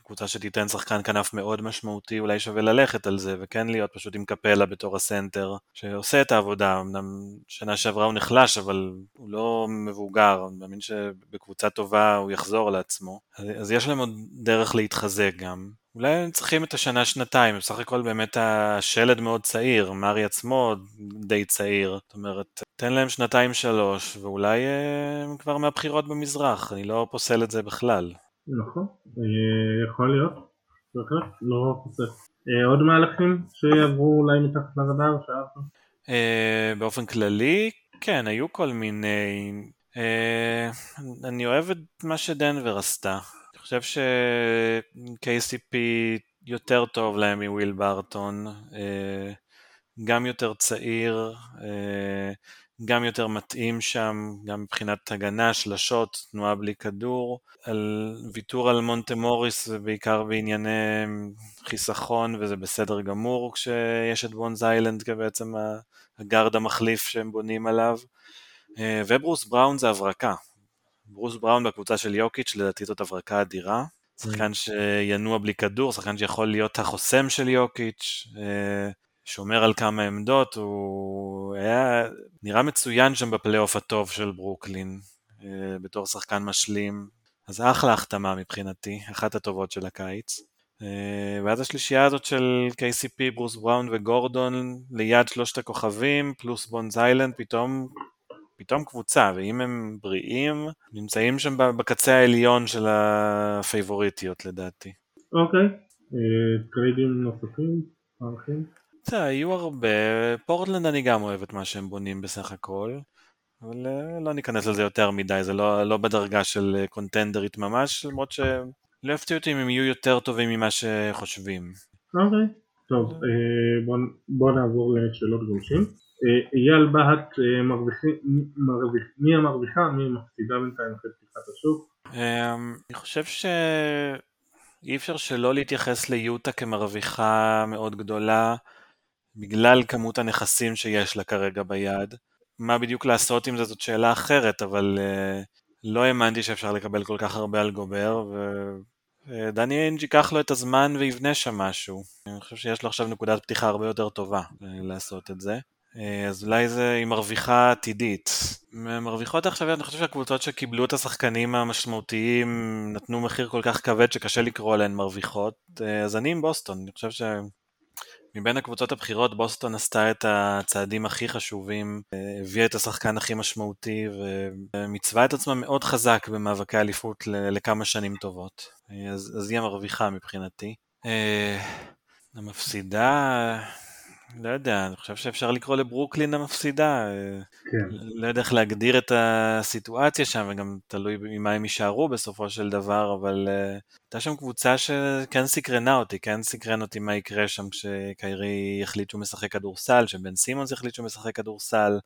קבוצה שתיתן שחקן כנף מאוד משמעותי, אולי שווה ללכת על זה, וכן להיות פשוט עם קפלה בתור הסנטר, שעושה את העבודה, אמנם שנה שעברה הוא נחלש, אבל הוא לא מבוגר, אני מאמין שבקבוצה טובה הוא יחזור לעצמו. אז, אז יש להם עוד דרך להתחזק גם. אולי הם צריכים את השנה-שנתיים, בסך הכל באמת השלד מאוד צעיר, מארי עצמו די צעיר, זאת אומרת, תן להם שנתיים-שלוש, ואולי אה, הם כבר מהבחירות במזרח, אני לא פוסל את זה בכלל. נכון, אה, יכול להיות, בהחלט, לא פוסל. אה, עוד מהלכים שיעברו אולי מתחת לרדאר שאהבת? באופן כללי, כן, היו כל מיני... אני אוהב את מה שדנבר עשתה. חושב ש-KCP יותר טוב להם מוויל בארטון, אה, גם יותר צעיר, אה, גם יותר מתאים שם, גם מבחינת הגנה, שלשות, תנועה בלי כדור, על ויתור על מונטה מוריס ובעיקר בענייני חיסכון וזה בסדר גמור כשיש את בונז איילנד כבעצם הגארד המחליף שהם בונים עליו. אה, וברוס בראון זה הברקה, ברוס בראון בקבוצה של יוקיץ' לדעתי זאת הברקה אדירה. שחקן שינוע בלי כדור, שחקן שיכול להיות החוסם של יוקיץ', אה, שומר על כמה עמדות, הוא היה נראה מצוין שם בפלייאוף הטוב של ברוקלין, אה, בתור שחקן משלים, אז אחלה החתמה מבחינתי, אחת הטובות של הקיץ. אה, ואז השלישייה הזאת של KCP, ברוס בראון וגורדון ליד שלושת הכוכבים, פלוס בונז היילנד, פתאום פתאום קבוצה, ואם הם בריאים, נמצאים שם בקצה העליון של הפייבוריטיות לדעתי. אוקיי, אה, trade ים נוספים, מערכים? היו הרבה, פורטלנד אני גם אוהב את מה שהם בונים בסך הכל, אבל אה, לא ניכנס לזה יותר מדי, זה לא, לא בדרגה של קונטנדרית ממש, למרות שלא יפתיע אותי אם הם יהיו יותר טובים ממה שחושבים. אוקיי, טוב, אה, בוא, בוא נעבור לשאלות גרושים. אה, אייל בהט, אה, מי המרוויחה, מי מפסידה בינתיים אחרי פתיחת השוק? אני חושב שאי אפשר שלא להתייחס ליוטה כמרוויחה מאוד גדולה בגלל כמות הנכסים שיש לה כרגע ביד. מה בדיוק לעשות עם זה זאת שאלה אחרת, אבל uh, לא האמנתי שאפשר לקבל כל כך הרבה על גובר, ודני אינג' ייקח לו את הזמן ויבנה שם משהו. אני חושב שיש לו עכשיו נקודת פתיחה הרבה יותר טובה לעשות את זה. אה, אז אולי זה היא מרוויחה עתידית. מרוויחות עכשיו, אני חושב שהקבוצות שקיבלו את השחקנים המשמעותיים נתנו מחיר כל כך כבד שקשה לקרוא להן מרוויחות, אה, אז אני עם בוסטון, אני חושב שמבין הקבוצות הבכירות בוסטון עשתה את הצעדים הכי חשובים, אה, הביאה את השחקן הכי משמעותי ומיצבה את עצמה מאוד חזק במאבקי אליפות לכמה שנים טובות, אז, אז היא המרוויחה מבחינתי. המפסידה... לא יודע, אני חושב שאפשר לקרוא לברוקלין המפסידה. כן. לא יודע איך להגדיר את הסיטואציה שם, וגם תלוי ממה הם יישארו בסופו של דבר, אבל uh, הייתה שם קבוצה שכן סקרנה אותי, כן סקרן אותי מה יקרה שם כשקיירי יחליט שהוא משחק כדורסל, שבן סימונס יחליט שהוא משחק כדורסל.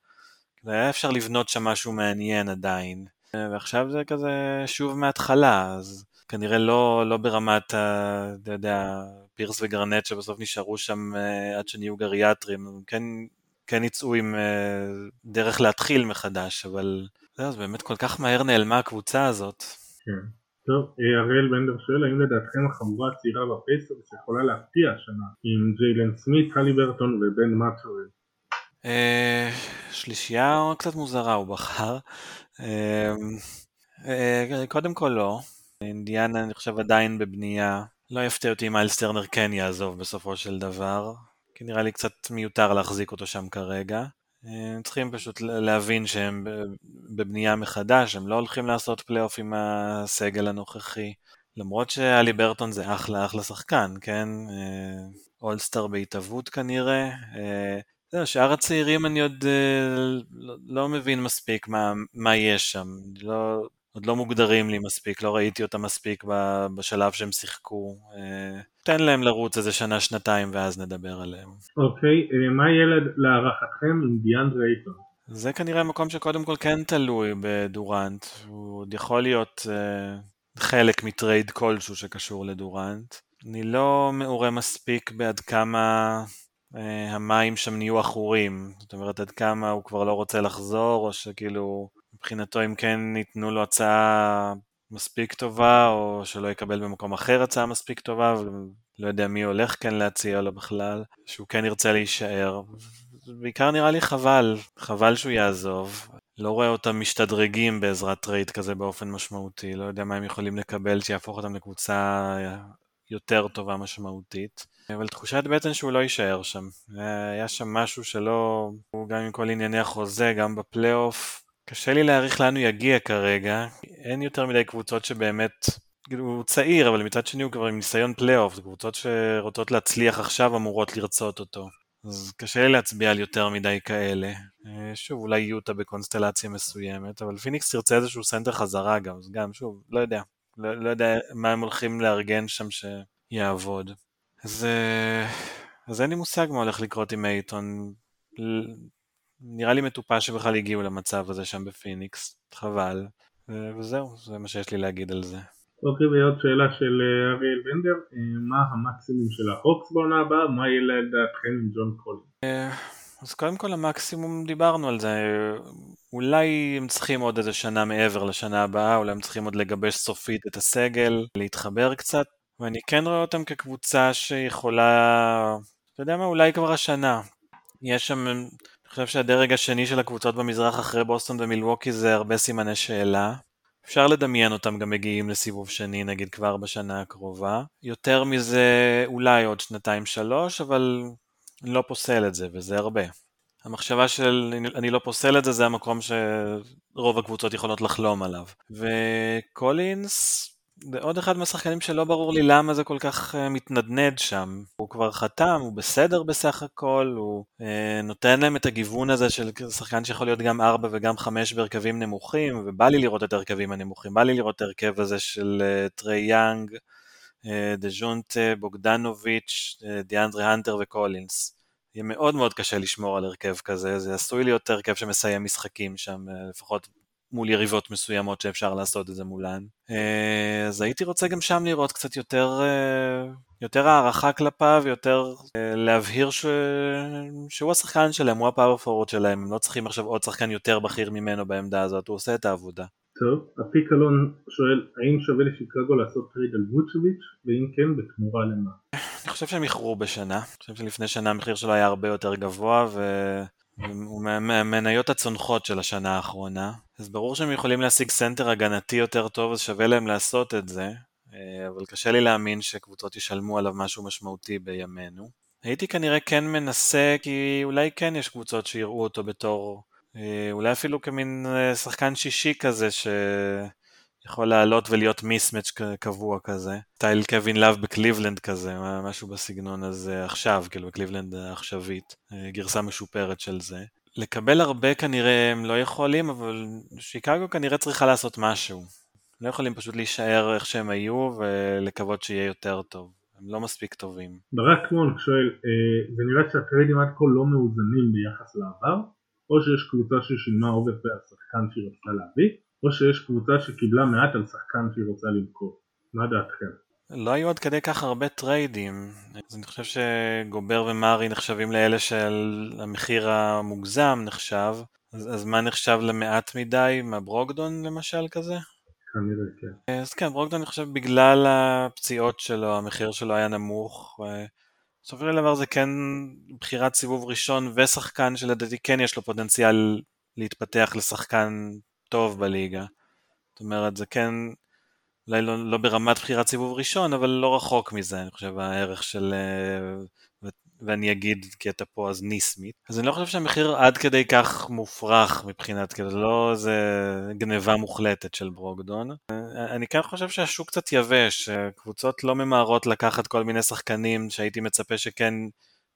היה אפשר לבנות שם משהו מעניין עדיין. ועכשיו זה כזה שוב מההתחלה, אז כנראה לא, לא ברמת, אתה יודע, פירס וגרנט שבסוף נשארו שם uh, עד שנהיו גריאטרים, הם כן, כן יצאו עם uh, דרך להתחיל מחדש, אבל זהו, אז באמת כל כך מהר נעלמה הקבוצה הזאת. כן. טוב, אה, אריאל בנדר שואל האם לדעתכם החבורה הצעירה בפייסבוק יכולה להפתיע השנה עם ג'יילן סמית, הלי ברטון ובן מאטורי? שלישייה קצת מוזרה הוא בחר. קודם כל לא. אינדיאנה אני חושב עדיין בבנייה. לא יפתיע אותי אם מיילס טרנר כן יעזוב בסופו של דבר, כי נראה לי קצת מיותר להחזיק אותו שם כרגע. הם צריכים פשוט להבין שהם בבנייה מחדש, הם לא הולכים לעשות פלייאוף עם הסגל הנוכחי. למרות שהליברטון זה אחלה אחלה שחקן, כן? אולסטאר בהתהוות כנראה. זהו, שאר הצעירים אני עוד לא, לא מבין מספיק מה, מה יש שם. לא, עוד לא מוגדרים לי מספיק, לא ראיתי אותם מספיק בשלב שהם שיחקו. אה, תן להם לרוץ איזה שנה, שנתיים, ואז נדבר עליהם. אוקיי, אה, מה ילד להערכתכם עם דיאנדרי אייטון? זה כנראה מקום שקודם כל כן תלוי בדורנט. הוא עוד יכול להיות uh, חלק מטרייד כלשהו שקשור לדורנט. אני לא מעורה מספיק בעד כמה אה, המים שם נהיו עכורים. זאת אומרת, עד כמה הוא כבר לא רוצה לחזור, או שכאילו מבחינתו אם כן ייתנו לו הצעה מספיק טובה, או שלא יקבל במקום אחר הצעה מספיק טובה, ולא יודע מי הולך כן להציע לו בכלל, שהוא כן ירצה להישאר. בעיקר נראה לי חבל, חבל שהוא יעזוב. לא רואה אותם משתדרגים בעזרת trade כזה באופן משמעותי, לא יודע מה הם יכולים לקבל שיהפוך אותם לקבוצה יותר טובה משמעותית, אבל תחושת בטן שהוא לא יישאר שם. היה שם משהו שלא, גם עם כל ענייני החוזה, גם בפלייאוף, קשה לי להעריך לאן הוא יגיע כרגע, אין יותר מדי קבוצות שבאמת, כאילו הוא צעיר, אבל מצד שני הוא כבר עם ניסיון פלייאוף, קבוצות שרוצות להצליח עכשיו אמורות לרצות אותו. אז קשה לי להצביע על יותר מדי כאלה. שוב, אולי יוטה בקונסטלציה מסוימת, אבל פיניקס תרצה איזשהו סנטר חזרה גם, אז גם, שוב, לא יודע. לא, לא יודע מה הם הולכים לארגן שם שיעבוד. אז, אז אין לי מושג מה הולך לקרות עם אייטון. נראה לי מטופש שבכלל הגיעו למצב הזה שם בפיניקס, חבל. וזהו, זה מה שיש לי להגיד על זה. אוקיי, ועוד שאלה של אה, אריאל בנדר, אה, מה המקסימום של ההוקס בעונה הבאה, מה יהיה לדעתכם עם ג'ון קולינס? אה, אז קודם כל המקסימום דיברנו על זה, אולי הם צריכים עוד איזה שנה מעבר לשנה הבאה, אולי הם צריכים עוד לגבש סופית את הסגל, להתחבר קצת, ואני כן רואה אותם כקבוצה שיכולה, אתה יודע מה, אולי כבר השנה. יש שם, חושב שהדרג השני של הקבוצות במזרח אחרי בוסטון ומילווקי זה הרבה סימני שאלה. אפשר לדמיין אותם גם מגיעים לסיבוב שני נגיד כבר בשנה הקרובה. יותר מזה אולי עוד שנתיים שלוש, אבל אני לא פוסל את זה, וזה הרבה. המחשבה של אני לא פוסל את זה, זה המקום שרוב הקבוצות יכולות לחלום עליו. וקולינס, עוד אחד מהשחקנים שלא ברור לי למה זה כל כך אה, מתנדנד שם. הוא כבר חתם, הוא בסדר בסך הכל, הוא אה, נותן להם את הגיוון הזה של שחקן שיכול להיות גם 4 וגם 5 בהרכבים נמוכים, ובא לי לראות את ההרכבים הנמוכים, בא לי לראות את ההרכב הזה של אה, טרי יאנג, אה, דז'ונטה, בוגדנוביץ', אה, דיאנדרה הנטר וקולינס. יהיה מאוד מאוד קשה לשמור על הרכב כזה, זה עשוי להיות הרכב שמסיים משחקים שם, אה, לפחות מול יריבות מסוימות שאפשר לעשות את זה מולן. אז הייתי רוצה גם שם לראות קצת יותר, יותר הערכה כלפיו, יותר להבהיר ש... שהוא השחקן שלהם, הוא הפאוור פורוורד שלהם, הם לא צריכים עכשיו עוד שחקן יותר בכיר ממנו בעמדה הזאת, הוא עושה את העבודה. טוב, אפיק אלון שואל, האם שווה לשיקגו לעשות trade על ווצ'ביץ', ואם כן, בתמורה למה? אני חושב שהם איחרו בשנה, אני חושב שלפני שנה המחיר שלו היה הרבה יותר גבוה, והוא מהמניות הצונחות של השנה האחרונה, אז ברור שהם יכולים להשיג סנטר הגנתי יותר טוב, אז שווה להם לעשות את זה, אבל קשה לי להאמין שקבוצות ישלמו עליו משהו משמעותי בימינו. הייתי כנראה כן מנסה, כי אולי כן יש קבוצות שיראו אותו בתור אה, אולי אפילו כמין אה, שחקן שישי כזה שיכול לעלות ולהיות mismatch קבוע כזה. סטייל קווין לאב בקליבלנד כזה, משהו בסגנון הזה עכשיו, כאילו בקליבלנד העכשווית, אה, גרסה משופרת של זה. לקבל הרבה כנראה הם לא יכולים, אבל שיקגו כנראה צריכה לעשות משהו. לא יכולים פשוט להישאר איך שהם היו ולקוות שיהיה יותר טוב. הם לא מספיק טובים. ברק מונק שואל, זה נראה שהטריידים עד כה לא מאוזנים ביחס לעבר? או שיש קבוצה ששילמה עודף על שחקן שהיא רצתה להביא, או שיש קבוצה שקיבלה מעט על שחקן שהיא רוצה למכור. מה דעתכם? לא היו עד כדי כך הרבה טריידים, אז אני חושב שגובר ומרי נחשבים לאלה של המחיר המוגזם נחשב, אז, אז מה נחשב למעט מדי? מה ברוגדון למשל כזה? כנראה כן. אז כן, ברוגדון אני חושב בגלל הפציעות שלו, המחיר שלו היה נמוך, בסופו של דבר זה כן בחירת סיבוב ראשון ושחקן שלדעתי כן יש לו פוטנציאל להתפתח לשחקן טוב בליגה. זאת אומרת, זה כן, אולי לא, לא ברמת בחירת סיבוב ראשון, אבל לא רחוק מזה, אני חושב, הערך של אה, ואני אגיד כי אתה פה אז ניסמית. אז אני לא חושב שהמחיר עד כדי כך מופרך מבחינת, כאילו לא איזה גניבה מוחלטת של ברוקדון. אני כן חושב שהשוק קצת יבש, קבוצות לא ממהרות לקחת כל מיני שחקנים שהייתי מצפה שכן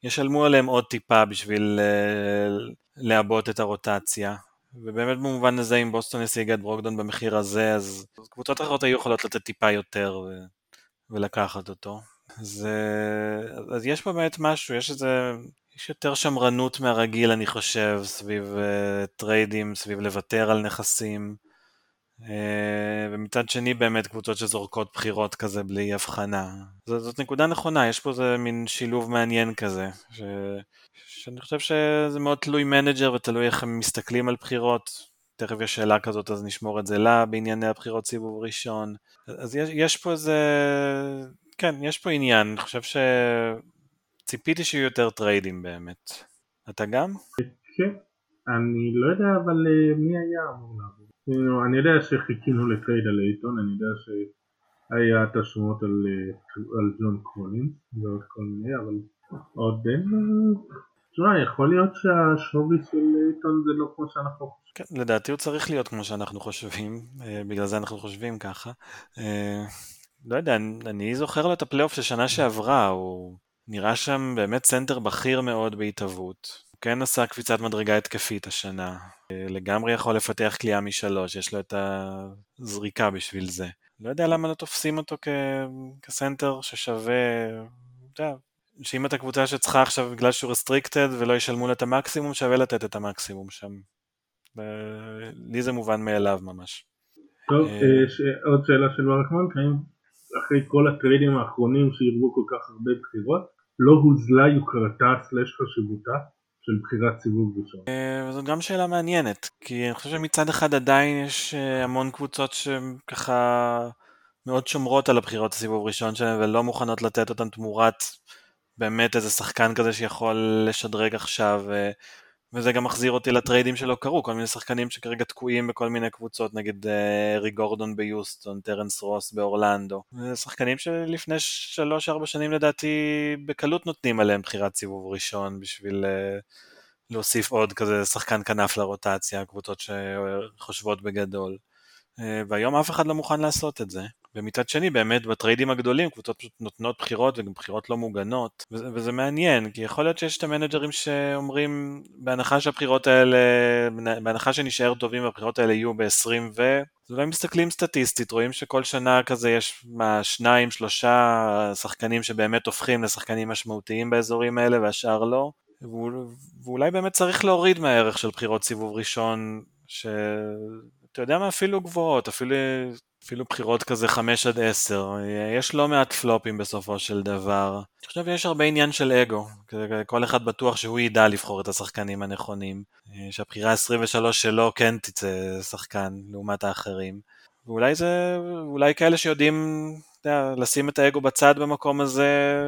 ישלמו עליהם עוד טיפה בשביל uh, לעבות את הרוטציה. ובאמת במובן הזה אם בוסטון השיגה את ברוגדון במחיר הזה אז קבוצות אחרות היו יכולות לתת טיפה יותר ו... ולקחת אותו. אז, אז יש פה באמת משהו, יש איזה, יש יותר שמרנות מהרגיל אני חושב, סביב uh, טריידים, סביב לוותר על נכסים, ומצד שני באמת קבוצות שזורקות בחירות כזה בלי הבחנה. זאת, זאת נקודה נכונה, יש פה איזה מין שילוב מעניין כזה, ש, שאני חושב שזה מאוד תלוי manager ותלוי איך הם מסתכלים על בחירות. תכף יש שאלה כזאת אז נשמור את זה לה בענייני הבחירות סיבוב ראשון. אז יש, יש פה איזה כן, יש פה עניין, אני חושב שציפיתי שיהיו יותר טריידים באמת. אתה גם? כן, אני לא יודע אבל אה, מי היה אמור לעבור. אני יודע שחיכינו ל trade על אייטון, אני יודע היה את השמועות על, אה, על ג'ון קולינס ועוד כל מיני, אבל עוד אין... תשמע, יכול להיות שהשווי של אייטון זה לא כמו שאנחנו חושבים. כן, לדעתי הוא צריך להיות כמו שאנחנו חושבים, אה, בגלל זה אנחנו חושבים ככה. אה, לא יודע, אני זוכר לו את הפלייאוף של שנה שעברה, הוא נראה שם באמת סנטר בכיר מאוד בהתהוות. הוא כן עשה קפיצת מדרגה התקפית השנה. לגמרי יכול לפתח קליעה משלוש, יש לו את הזריקה בשביל זה. לא יודע למה לא תופסים אותו כ... כסנטר ששווה, אתה יודע, שאם אתה קבוצה שצריכה עכשיו בגלל שהוא restricted ולא ישלמו לו את המקסימום, שווה לתת את המקסימום שם. לי זה מובן מאליו ממש. טוב, אה, אה, עוד שאלה של ברקמן, האם אחרי כל הטריידים האחרונים שירבו כל כך הרבה בחירות, לא הוזלה יוקרתה סלש חשיבותה של בחירת סיבוב ראשון? אה, זאת גם שאלה מעניינת, כי אני חושב שמצד אחד עדיין יש המון קבוצות שככה מאוד שומרות על הבחירות הסיבוב ראשון שלהם ולא מוכנות לתת אותן תמורת באמת איזה שחקן כזה שיכול לשדרג עכשיו, וזה גם מחזיר אותי לטריידים שלא קרו, כל מיני שחקנים שכרגע תקועים בכל מיני קבוצות, נגיד ארי גורדון ביוסטון, טרנס רוס באורלנדו. זה שחקנים שלפני 3-4 שנים לדעתי בקלות נותנים עליהם בחירת סיבוב ראשון בשביל אה, להוסיף עוד כזה שחקן כנף לרוטציה, קבוצות שחושבות בגדול. אה, והיום אף אחד לא מוכן לעשות את זה. ומצד שני באמת בטריידים הגדולים קבוצות פשוט נותנות בחירות וגם בחירות לא מוגנות. וזה, וזה מעניין כי יכול להיות שיש את המנג'רים שאומרים בהנחה שהבחירות האלה, בהנחה שנשאר טובים והבחירות האלה יהיו ב-20 ו... אז אולי מסתכלים סטטיסטית, רואים שכל שנה כזה יש מה שניים, שלושה שחקנים שבאמת הופכים לשחקנים משמעותיים באזורים האלה והשאר לא. ואולי באמת צריך להוריד מהערך של בחירות סיבוב ראשון שאתה יודע מה אפילו גבוהות, אפילו אפילו בחירות כזה 5 עד 10, יש לא מעט פלופים בסופו של דבר. אני חושב שיש הרבה עניין של אגו, כל אחד בטוח שהוא ידע לבחור את השחקנים הנכונים, שהבחירה 23 שלו כן תצא שחקן לעומת האחרים. ואולי זה, אולי כאלה שיודעים יודע, לשים את האגו בצד במקום הזה,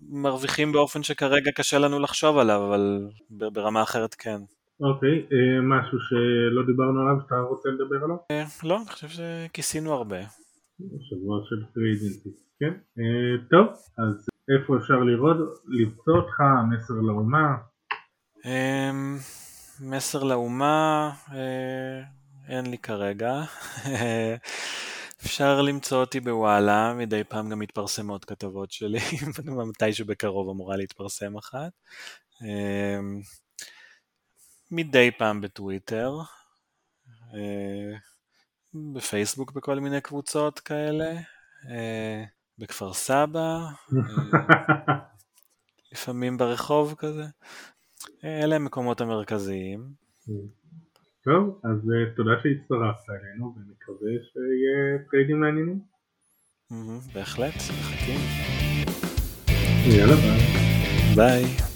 מרוויחים באופן שכרגע קשה לנו לחשוב עליו, אבל ברמה אחרת כן. אוקיי, אה, משהו שלא דיברנו עליו שאתה רוצה לדבר עליו? אה, לא, אני חושב שכיסינו הרבה. שבוע של טריידנטי, כן? אה, טוב, אז איפה אפשר לראות, למצוא אותך, מסר לאומה? מסר לאומה, אין לי כרגע. אפשר למצוא אותי בוואלה, מדי פעם גם מתפרסמות כתבות שלי, מתישהו בקרוב אמורה להתפרסם אחת. מדי פעם בטוויטר, אה, בפייסבוק בכל מיני קבוצות כאלה, אה, בכפר סבא, אה, לפעמים ברחוב כזה. אלה המקומות המרכזיים. טוב, אז תודה שהצטרפת אלינו ונקווה שיהיה טריידים מעניינים. בהחלט, מחכים. יאללה ביי. ביי.